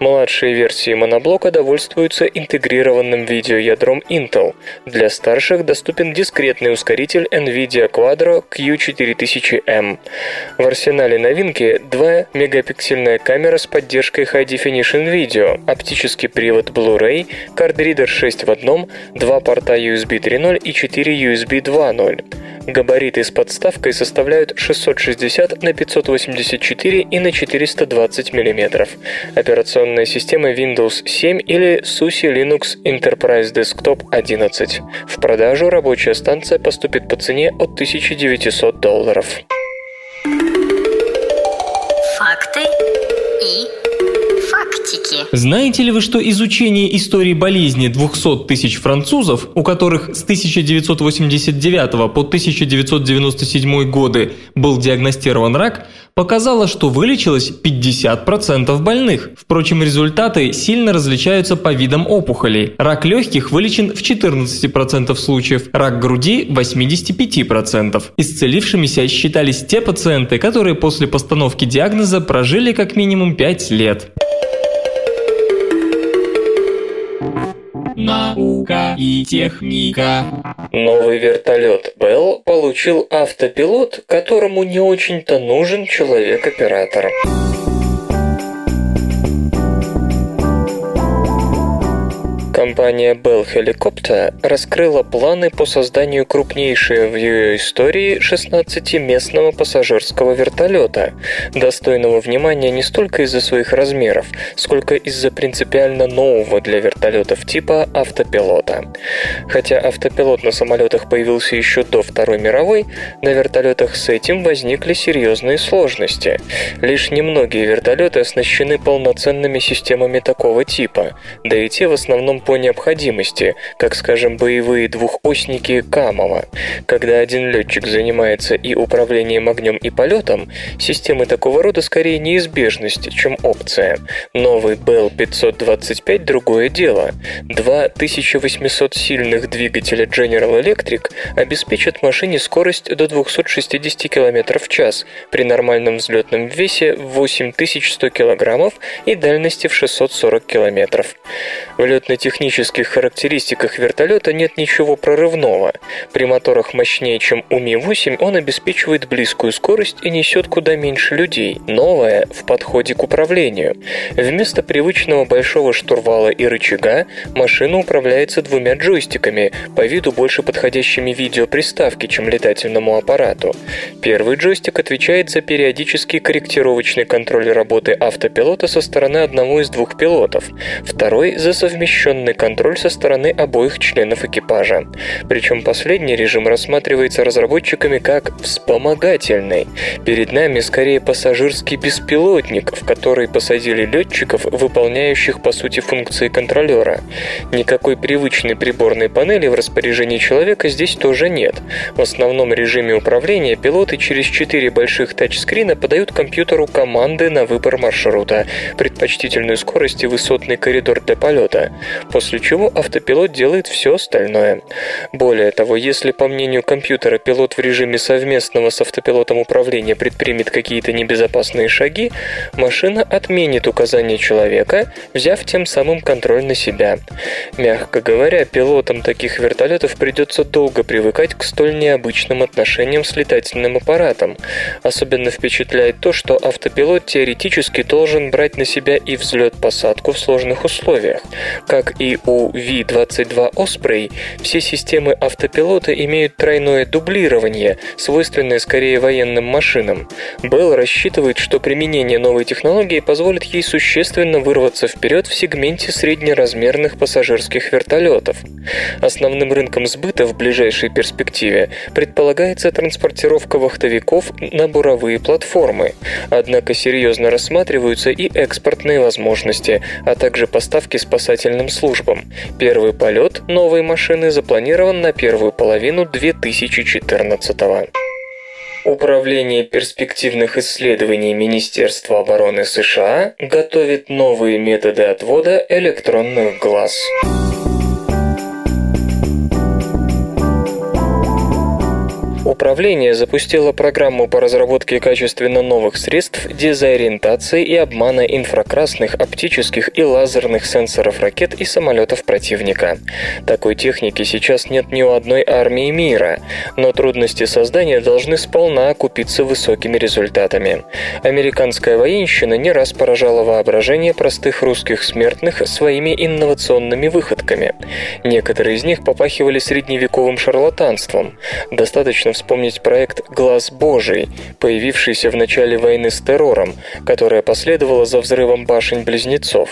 Младшие версии моноблока довольствуются интегрированным видеоядром Intel. Для старших доступен дискретный ускоритель NVIDIA Quadro Q4000M. В арсенале новинки 2-мегапиксельная камера с поддержкой High Definition Video, оптический привод Blu-ray, кардридер 6 в одном, два порта USB 3.0 и 4 USB 2.0. Габариты с подставкой составляют 660 на 584 и на 420 мм. Операционная система Windows 7 или SUSE Linux Enterprise Desktop 11. В продажу рабочая станция поступит по цене от 1900 долларов. Факты. Знаете ли вы, что изучение истории болезни 200 тысяч французов, у которых с 1989 по 1997 годы был диагностирован рак, показало, что вылечилось 50% больных. Впрочем, результаты сильно различаются по видам опухолей. Рак легких вылечен в 14% случаев, рак груди – 85%. Исцелившимися считались те пациенты, которые после постановки диагноза прожили как минимум 5 лет. Наука и техника. Новый вертолет Bell получил автопилот, которому не очень-то нужен человек-оператор. Компания Bell Helicopter раскрыла планы по созданию крупнейшего в ее истории 16-местного пассажирского вертолета, достойного внимания не столько из-за своих размеров, сколько из-за принципиально нового для вертолетов типа автопилота. Хотя автопилот на самолетах появился еще до Второй мировой, на вертолетах с этим возникли серьезные сложности. Лишь немногие вертолеты оснащены полноценными системами такого типа, да и те в основном по необходимости, как, скажем, боевые двухосники Камова. Когда один летчик занимается и управлением огнем, и полетом, системы такого рода скорее неизбежность, чем опция. Новый Bell 525 – другое дело. Два 1800 сильных двигателя General Electric обеспечат машине скорость до 260 км в час при нормальном взлетном весе в 8100 кг и дальности в 640 км. В летно-технических характеристиках вертолета нет ничего прорывного. При моторах мощнее, чем у Ми-8, он обеспечивает близкую скорость и несет куда меньше людей. Новое в подходе к управлению. Вместо привычного большого штурвала и рычага машина управляется двумя джойстиками, по виду больше подходящими видеоприставке, чем летательному аппарату. Первый джойстик отвечает за периодический корректировочный контроль работы автопилота со стороны одного из двух пилотов, второй за совмещенный контроль со стороны обоих членов экипажа. Причем последний режим рассматривается разработчиками как вспомогательный. Перед нами скорее пассажирский беспилотник, в который посадили летчиков, выполняющих по сути функции контролера. Никакой привычной приборной панели в распоряжении человека здесь тоже нет. В основном режиме управления пилоты через четыре больших тачскрина подают компьютеру команды на выбор маршрута, предпочтительную скорость и высотный коридор для полета, после чего автопилот делает все остальное. Более того, если, по мнению компьютера, пилот в режиме совместного с автопилотом управления предпримет какие-то небезопасные шаги, машина отменит указания человека, взяв тем самым контроль на себя. Мягко говоря, пилотам таких вертолетов придется долго привыкать к столь необычным отношениям с летательным аппаратом. Особенно впечатляет то, что автопилот теоретически должен брать на себя и взлет-посадку в сложных условиях. Как и у V-22 Osprey, все системы автопилота имеют тройное дублирование, свойственное скорее военным машинам. Bell рассчитывает, что применение новой технологии позволит ей существенно вырваться вперед в сегменте среднеразмерных пассажирских вертолетов. Основным рынком сбыта в ближайшей перспективе предполагается транспортировка вахтовиков на буровые платформы. Однако серьезно рассматриваются и экспортные возможности, а также поставки спасательным службам. Первый полет новой машины запланирован на первую половину 2014 года. Управление перспективных исследований Министерства обороны США готовит новые методы отвода электронных глаз. Управление запустило программу по разработке качественно новых средств дезориентации и обмана инфракрасных, оптических и лазерных сенсоров ракет и самолетов противника. Такой техники сейчас нет ни у одной армии мира, но трудности создания должны сполна окупиться высокими результатами. Американская военщина не раз поражала воображение простых русских смертных своими инновационными выходками. Некоторые из них попахивали средневековым шарлатанством. Достаточно вспомнить вспомнить проект «Глаз Божий», появившийся в начале войны с террором, которая последовала за взрывом башень-близнецов.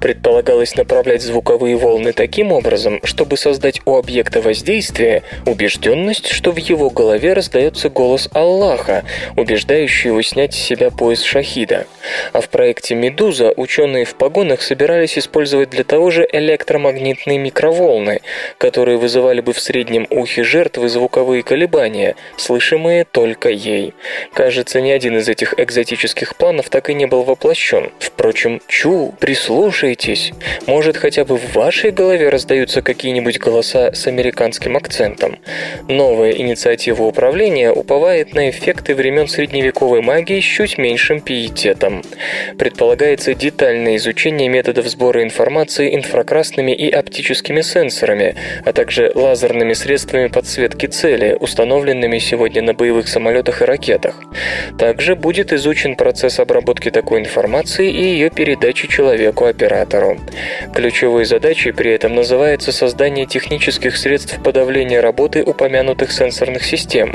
Предполагалось направлять звуковые волны таким образом, чтобы создать у объекта воздействия убежденность, что в его голове раздается голос Аллаха, убеждающий его снять с себя пояс шахида. А в проекте «Медуза» ученые в погонах собирались использовать для того же электромагнитные микроволны, которые вызывали бы в среднем ухе жертвы звуковые колебания, колебания, слышимые только ей. Кажется, ни один из этих экзотических планов так и не был воплощен. Впрочем, чу, прислушайтесь. Может, хотя бы в вашей голове раздаются какие-нибудь голоса с американским акцентом. Новая инициатива управления уповает на эффекты времен средневековой магии с чуть меньшим пиететом. Предполагается детальное изучение методов сбора информации инфракрасными и оптическими сенсорами, а также лазерными средствами подсветки цели, установленными установленными сегодня на боевых самолетах и ракетах. Также будет изучен процесс обработки такой информации и ее передачи человеку-оператору. Ключевой задачей при этом называется создание технических средств подавления работы упомянутых сенсорных систем,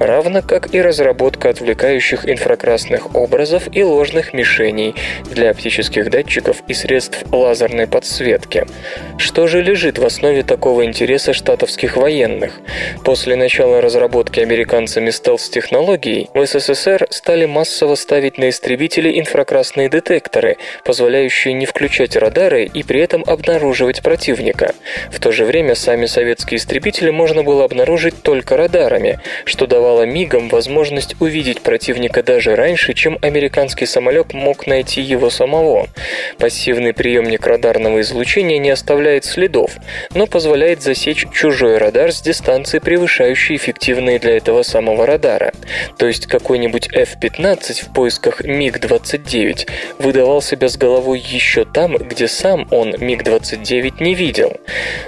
равно как и разработка отвлекающих инфракрасных образов и ложных мишеней для оптических датчиков и средств лазерной подсветки. Что же лежит в основе такого интереса штатовских военных? После начала разработки американцами стелс-технологий в СССР стали массово ставить на истребители инфракрасные детекторы, позволяющие не включать радары и при этом обнаруживать противника. В то же время сами советские истребители можно было обнаружить только радарами, что давало мигам возможность увидеть противника даже раньше, чем американский самолет мог найти его самого. Пассивный приемник радарного излучения не оставляет следов, но позволяет засечь чужой радар с дистанции, превышающей эффективные для этого самого радара. То есть какой-нибудь F-15 в поисках МиГ-29 выдавал себя с головой еще там, где сам он МиГ-29 не видел.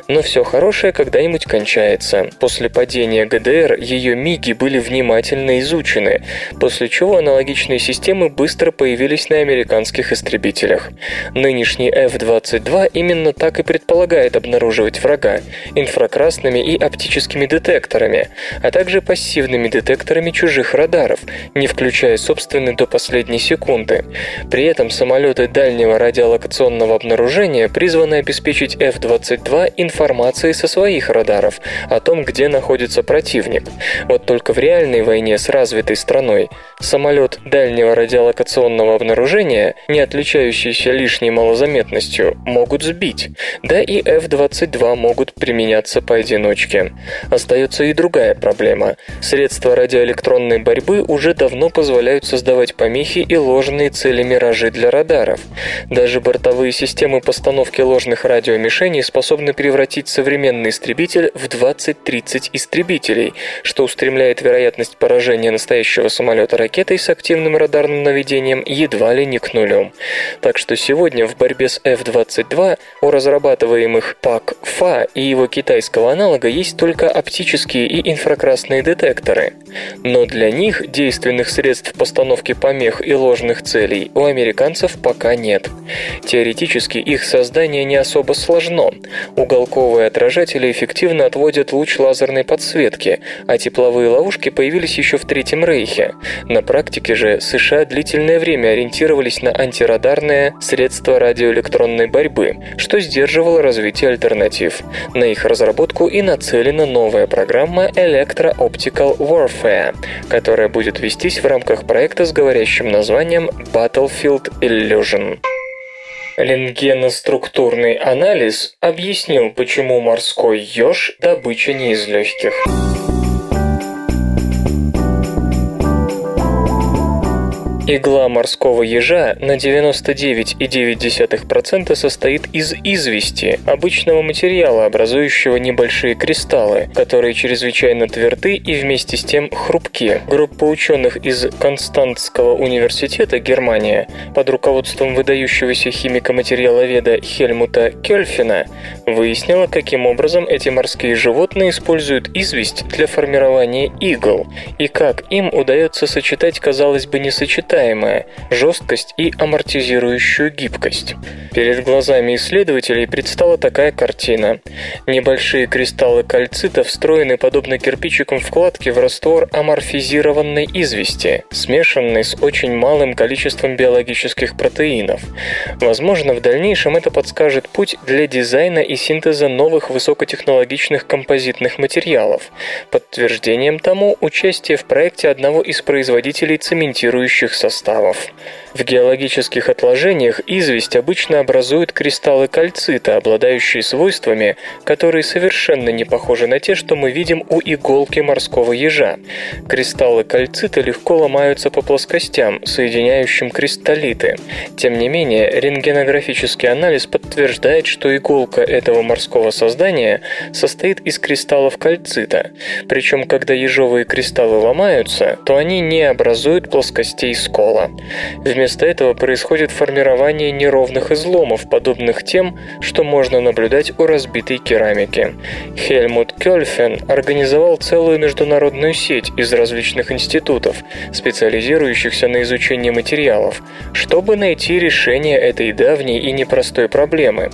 Но все хорошее когда-нибудь кончается. После падения ГДР ее МиГи были внимательно изучены, после чего аналогичные системы быстро появились на американских истребителях. Нынешний F-22 именно так и предполагает обнаруживать врага инфракрасными и оптическими детекторами, а также пассивными детекторами чужих радаров, не включая собственный до последней секунды. При этом самолеты дальнего радиолокационного обнаружения призваны обеспечить F-22 информацией со своих радаров о том, где находится противник. Вот только в реальной войне с развитой страной самолет дальнего радиолокационного обнаружения, не отличающийся лишней малозаметностью, могут сбить. Да и F-22 могут применяться поодиночке. Остается и другая проблема. Средства радиоэлектронной борьбы уже давно позволяют создавать помехи и ложные цели-миражи для радаров. Даже бортовые системы постановки ложных радиомишеней способны превратить современный истребитель в 20-30 истребителей, что устремляет вероятность поражения настоящего самолета ракетой с активным радарным наведением едва ли не к нулю. Так что сегодня в борьбе с F-22 у разрабатываемых ПАК-ФА и его китайского аналога есть только оптические и инфракрасные детекторы. Но для них действенных средств постановки помех и ложных целей у американцев пока нет. Теоретически их создание не особо сложно. Уголковые отражатели эффективно отводят луч лазерной подсветки, а тепловые ловушки появились еще в Третьем Рейхе. На практике же США длительное время ориентировались на антирадарные средства радиоэлектронной борьбы, что сдерживало развитие альтернатив. На их разработку и нацелена новая программа Electro Optical Warfare, которая будет вестись в рамках проекта с говорящим названием Battlefield Illusion. Рентгеноструктурный анализ объяснил, почему морской еж – добыча не из легких. Игла морского ежа на 99,9% состоит из извести, обычного материала, образующего небольшие кристаллы, которые чрезвычайно тверды и вместе с тем хрупкие. Группа ученых из Константского университета Германия под руководством выдающегося химико-материаловеда Хельмута Кельфина выяснила, каким образом эти морские животные используют известь для формирования игл и как им удается сочетать, казалось бы, несочетаемое сочетаемое – жесткость и амортизирующую гибкость. Перед глазами исследователей предстала такая картина. Небольшие кристаллы кальцита встроены подобно кирпичикам вкладки в раствор аморфизированной извести, смешанной с очень малым количеством биологических протеинов. Возможно, в дальнейшем это подскажет путь для дизайна и синтеза новых высокотехнологичных композитных материалов. Подтверждением тому участие в проекте одного из производителей цементирующих составов составов. В геологических отложениях известь обычно образует кристаллы кальцита, обладающие свойствами, которые совершенно не похожи на те, что мы видим у иголки морского ежа. Кристаллы кальцита легко ломаются по плоскостям, соединяющим кристаллиты. Тем не менее, рентгенографический анализ подтверждает, что иголка этого морского создания состоит из кристаллов кальцита. Причем, когда ежовые кристаллы ломаются, то они не образуют плоскостей скотча раскола. Вместо этого происходит формирование неровных изломов, подобных тем, что можно наблюдать у разбитой керамики. Хельмут Кёльфен организовал целую международную сеть из различных институтов, специализирующихся на изучении материалов, чтобы найти решение этой давней и непростой проблемы.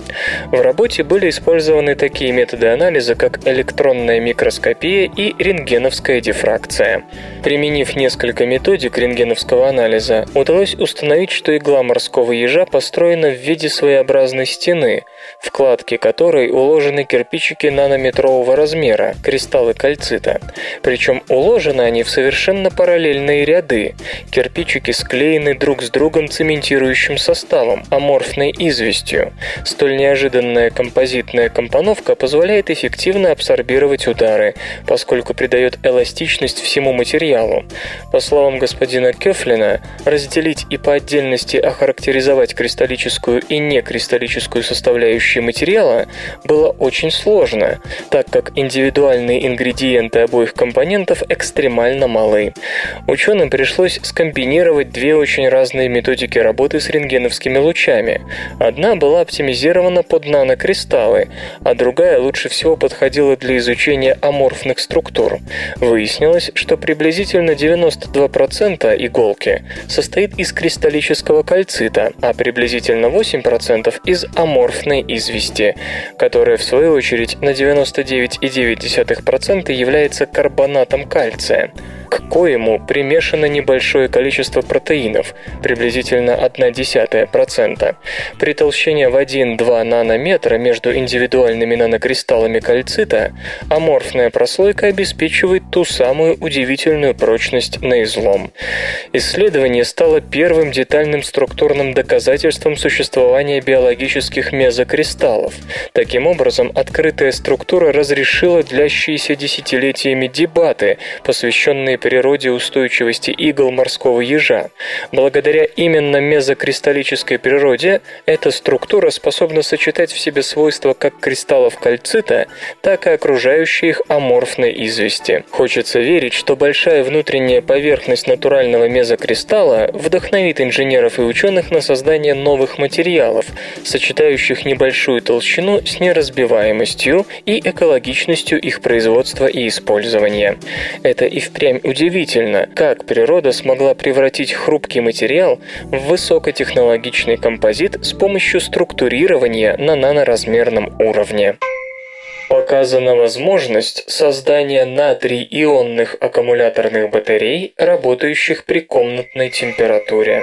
В работе были использованы такие методы анализа, как электронная микроскопия и рентгеновская дифракция. Применив несколько методик рентгеновского анализа, удалось установить, что игла морского ежа построена в виде своеобразной стены, вкладки которой уложены кирпичики нанометрового размера, кристаллы кальцита. Причем уложены они в совершенно параллельные ряды. Кирпичики склеены друг с другом цементирующим составом, аморфной известью. Столь неожиданная композитная компоновка позволяет эффективно абсорбировать удары, поскольку придает эластичность всему материалу. По словам господина Кёфлина, разделить и по отдельности охарактеризовать кристаллическую и некристаллическую составляющие материала было очень сложно, так как индивидуальные ингредиенты обоих компонентов экстремально малы. Ученым пришлось скомбинировать две очень разные методики работы с рентгеновскими лучами. Одна была оптимизирована под нанокристаллы, а другая лучше всего подходила для изучения аморфных структур. Выяснилось, что приблизительно 92% иголки состоит из кристаллического кальцита, а приблизительно 8% из аморфной извести, которая в свою очередь на 99,9% является карбонатом кальция к коему примешано небольшое количество протеинов, приблизительно 0,1%. При толщине в 1-2 нанометра между индивидуальными нанокристаллами кальцита аморфная прослойка обеспечивает ту самую удивительную прочность на излом. Исследование стало первым детальным структурным доказательством существования биологических мезокристаллов. Таким образом, открытая структура разрешила длящиеся десятилетиями дебаты, посвященные природе устойчивости игл морского ежа. Благодаря именно мезокристаллической природе эта структура способна сочетать в себе свойства как кристаллов кальцита, так и окружающей их аморфной извести. Хочется верить, что большая внутренняя поверхность натурального мезокристалла вдохновит инженеров и ученых на создание новых материалов, сочетающих небольшую толщину с неразбиваемостью и экологичностью их производства и использования. Это и впрямь Удивительно, как природа смогла превратить хрупкий материал в высокотехнологичный композит с помощью структурирования на наноразмерном уровне. Показана возможность создания натрий-ионных аккумуляторных батарей, работающих при комнатной температуре.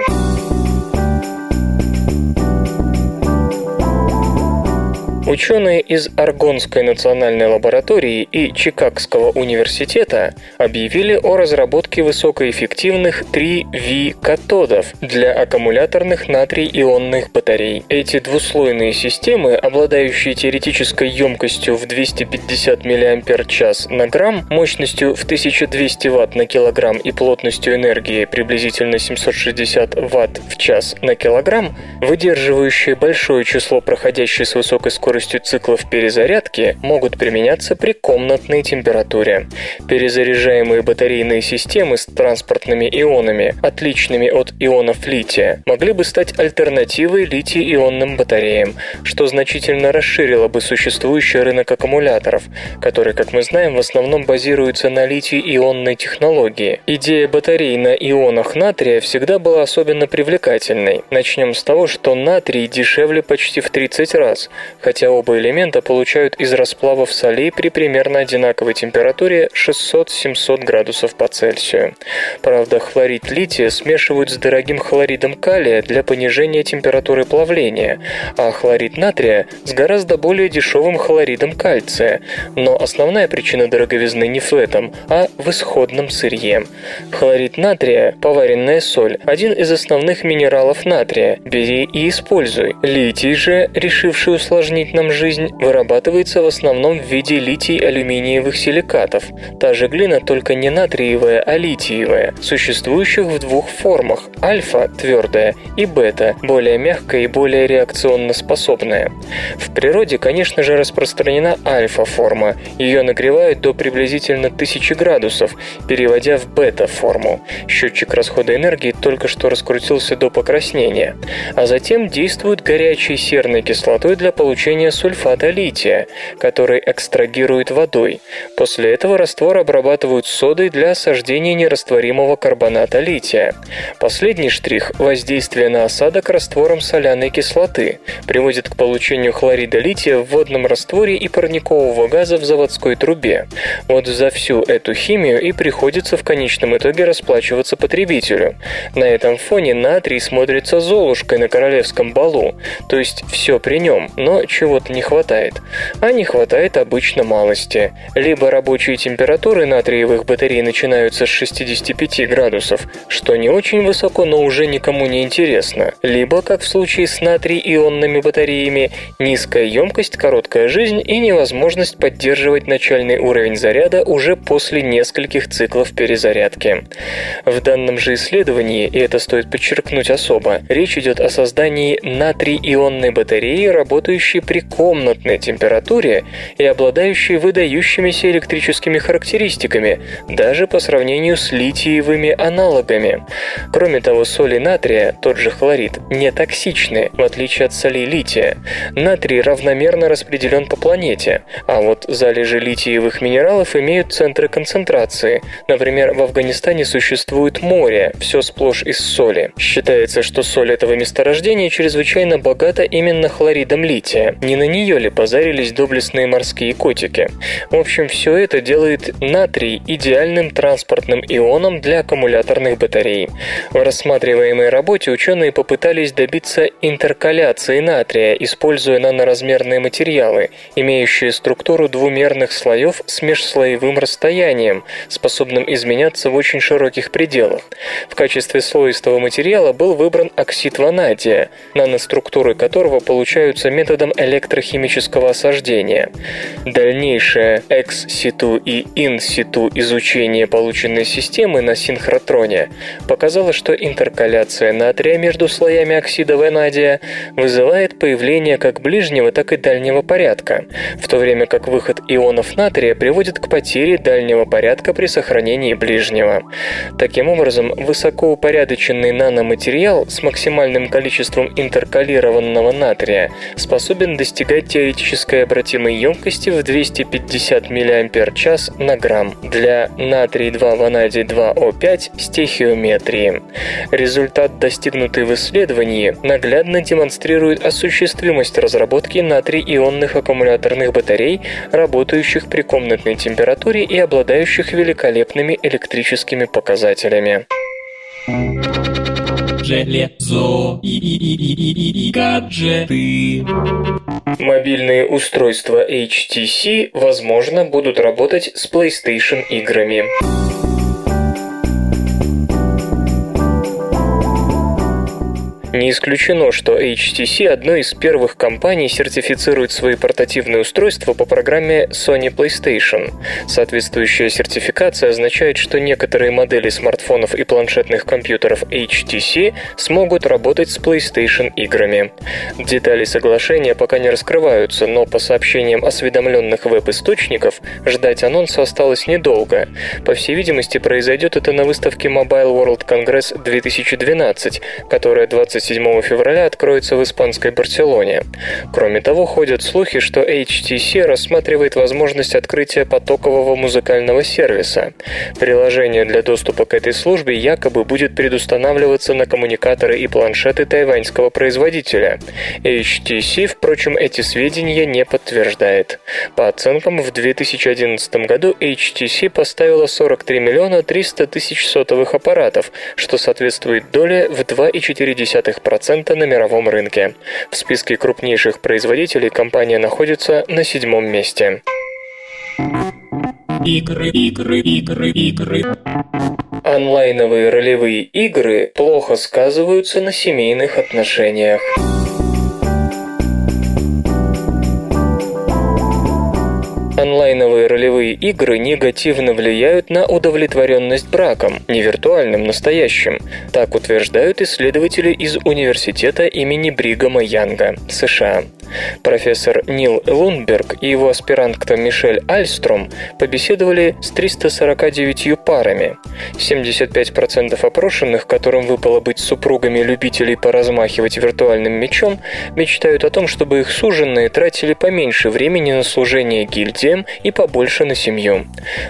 Ученые из Аргонской национальной лаборатории и Чикагского университета объявили о разработке высокоэффективных 3V-катодов для аккумуляторных натрий-ионных батарей. Эти двуслойные системы, обладающие теоретической емкостью в 250 мАч на грамм, мощностью в 1200 Вт на килограмм и плотностью энергии приблизительно 760 Вт в час на килограмм, выдерживающие большое число проходящей с высокой скоростью скоростью циклов перезарядки могут применяться при комнатной температуре. Перезаряжаемые батарейные системы с транспортными ионами, отличными от ионов лития, могли бы стать альтернативой литий-ионным батареям, что значительно расширило бы существующий рынок аккумуляторов, который, как мы знаем, в основном базируется на литий-ионной технологии. Идея батарей на ионах натрия всегда была особенно привлекательной. Начнем с того, что натрий дешевле почти в 30 раз, хотя хотя оба элемента получают из расплавов солей при примерно одинаковой температуре 600-700 градусов по Цельсию. Правда, хлорид лития смешивают с дорогим хлоридом калия для понижения температуры плавления, а хлорид натрия с гораздо более дешевым хлоридом кальция. Но основная причина дороговизны не в этом, а в исходном сырье. Хлорид натрия, поваренная соль, один из основных минералов натрия. Бери и используй. Литий же, решивший усложнить нам нам жизнь, вырабатывается в основном в виде литий-алюминиевых силикатов. Та же глина, только не натриевая, а литиевая, существующих в двух формах – альфа – твердая и бета – более мягкая и более реакционно способная. В природе, конечно же, распространена альфа-форма. Ее нагревают до приблизительно 1000 градусов, переводя в бета-форму. Счетчик расхода энергии только что раскрутился до покраснения. А затем действует горячей серной кислотой для получения сульфата лития, который экстрагирует водой. После этого раствор обрабатывают содой для осаждения нерастворимого карбоната лития. Последний штрих – воздействие на осадок раствором соляной кислоты приводит к получению хлорида лития в водном растворе и парникового газа в заводской трубе. Вот за всю эту химию и приходится в конечном итоге расплачиваться потребителю. На этом фоне натрий смотрится золушкой на королевском балу, то есть все при нем, но чего-то не хватает. А не хватает обычно малости. Либо рабочие температуры натриевых батарей начинаются с 65 градусов, что не очень высоко, но уже никому не интересно. Либо, как в случае с натрий-ионными батареями, низкая емкость, короткая жизнь и невозможность поддерживать начальный уровень заряда уже после нескольких циклов перезарядки. В данном же исследовании, и это стоит подчеркнуть особо, речь идет о создании натрий-ионной батареи, работающей при комнатной температуре и обладающей выдающимися электрическими характеристиками, даже по сравнению с литиевыми аналогами. Кроме того, соли натрия, тот же хлорид, не токсичны, в отличие от солей лития. Натрий равномерно распределен по планете, а вот залежи литиевых минералов имеют центры концентрации. Например, в Афганистане существует море, все сплошь из соли. Считается, что соль этого месторождения чрезвычайно богата именно хлоридом лития. Не на нее ли позарились доблестные морские котики? В общем, все это делает натрий идеальным транспортным ионом для аккумуляторных батарей. В рассматриваемой работе ученые попытались добиться интеркаляции натрия, используя наноразмерные материалы, имеющие структуру двумерных слоев с межслоевым расстоянием, способным изменяться в очень широких пределах. В качестве слоистого материала был выбран оксид ванадия, наноструктуры которого получаются методом электрохимического осаждения. Дальнейшее ex-situ и in-situ изучение полученной системы на синхротроне показало, что интеркаляция натрия между слоями оксида ванадия вызывает появление как ближнего, так и дальнего порядка, в то время как выход ионов натрия приводит к потере дальнего порядка при сохранении ближнего. Таким образом, высокоупорядоченный наноматериал с максимальным количеством интеркалированного натрия способен достигать теоретической обратимой емкости в 250 мАч на грамм для натрий-2 ванадий 2О5 стехиометрии. Результат, достигнутый в исследовании, наглядно демонстрирует осуществимость разработки натрий-ионных аккумуляторных батарей, работающих при комнатной температуре и обладающих великолепными электрическими показателями. Железо и, и, и, и, и, и гаджеты. Мобильные устройства HTC, возможно, будут работать с PlayStation играми. Не исключено, что HTC одной из первых компаний сертифицирует свои портативные устройства по программе Sony PlayStation. Соответствующая сертификация означает, что некоторые модели смартфонов и планшетных компьютеров HTC смогут работать с PlayStation играми. Детали соглашения пока не раскрываются, но по сообщениям осведомленных веб-источников ждать анонса осталось недолго. По всей видимости, произойдет это на выставке Mobile World Congress 2012, которая 20 27 февраля откроется в испанской Барселоне. Кроме того, ходят слухи, что HTC рассматривает возможность открытия потокового музыкального сервиса. Приложение для доступа к этой службе якобы будет предустанавливаться на коммуникаторы и планшеты тайваньского производителя. HTC, впрочем, эти сведения не подтверждает. По оценкам, в 2011 году HTC поставила 43 миллиона 300 тысяч сотовых аппаратов, что соответствует доле в 2,4 0,2% на мировом рынке. В списке крупнейших производителей компания находится на седьмом месте. Игры, игры, игры, игры. Онлайновые ролевые игры плохо сказываются на семейных отношениях. Ролевые игры негативно влияют на удовлетворенность браком, не виртуальным, настоящим. Так утверждают исследователи из университета имени Бригама Янга, США. Профессор Нил Лунберг и его аспирантка Мишель Альстром побеседовали с 349 парами. 75% опрошенных, которым выпало быть супругами любителей поразмахивать виртуальным мечом, мечтают о том, чтобы их суженные тратили поменьше времени на служение гильдиям и побольше на семью.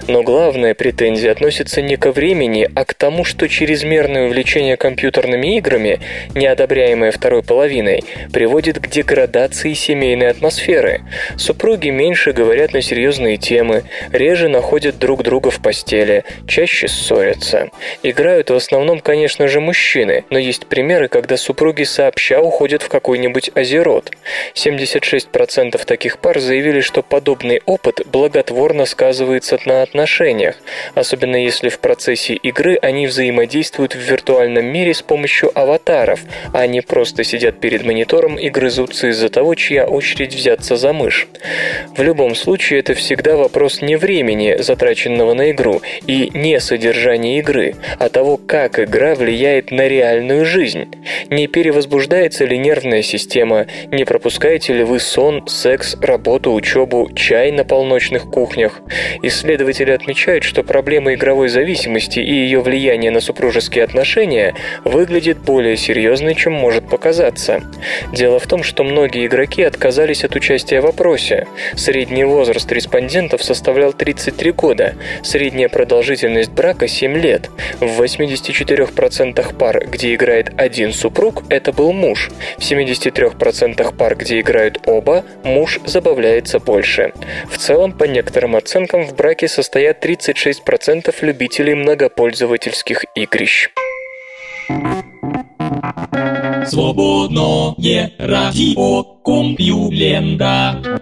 Но главная претензия относится не ко времени, а к тому, что чрезмерное увлечение компьютерными играми, не одобряемое второй половиной, приводит к деградации семейной атмосферы. Супруги меньше говорят на серьезные темы, реже находят друг друга в постели, чаще ссорятся. Играют в основном, конечно же, мужчины, но есть примеры, когда супруги сообща уходят в какой-нибудь озерот. 76% таких пар заявили, что подобный опыт благотворно сказывается на отношениях, особенно если в процессе игры они взаимодействуют в виртуальном мире с помощью аватаров, а не просто сидят перед монитором и грызутся из-за того, чья очередь взяться за мышь. В любом случае, это всегда вопрос не времени, затраченного на игру, и не содержания игры, а того, как игра влияет на реальную жизнь. Не перевозбуждается ли нервная система, не пропускаете ли вы сон, секс, работу, учебу, чай на полночных кухнях. Исследователи отмечают, что проблема игровой зависимости и ее влияние на супружеские отношения выглядит более серьезной, чем может показаться. Дело в том, что многие игроки отказались от участия в опросе. Средний возраст респондентов составлял 33 года, средняя продолжительность брака 7 лет. В 84% пар, где играет один супруг, это был муж. В 73% пар, где играют оба, муж забавляется больше. В целом, по некоторым оценкам, в браке состоят 36% любителей многопользовательских игрищ. Свободное радио Компьюлента.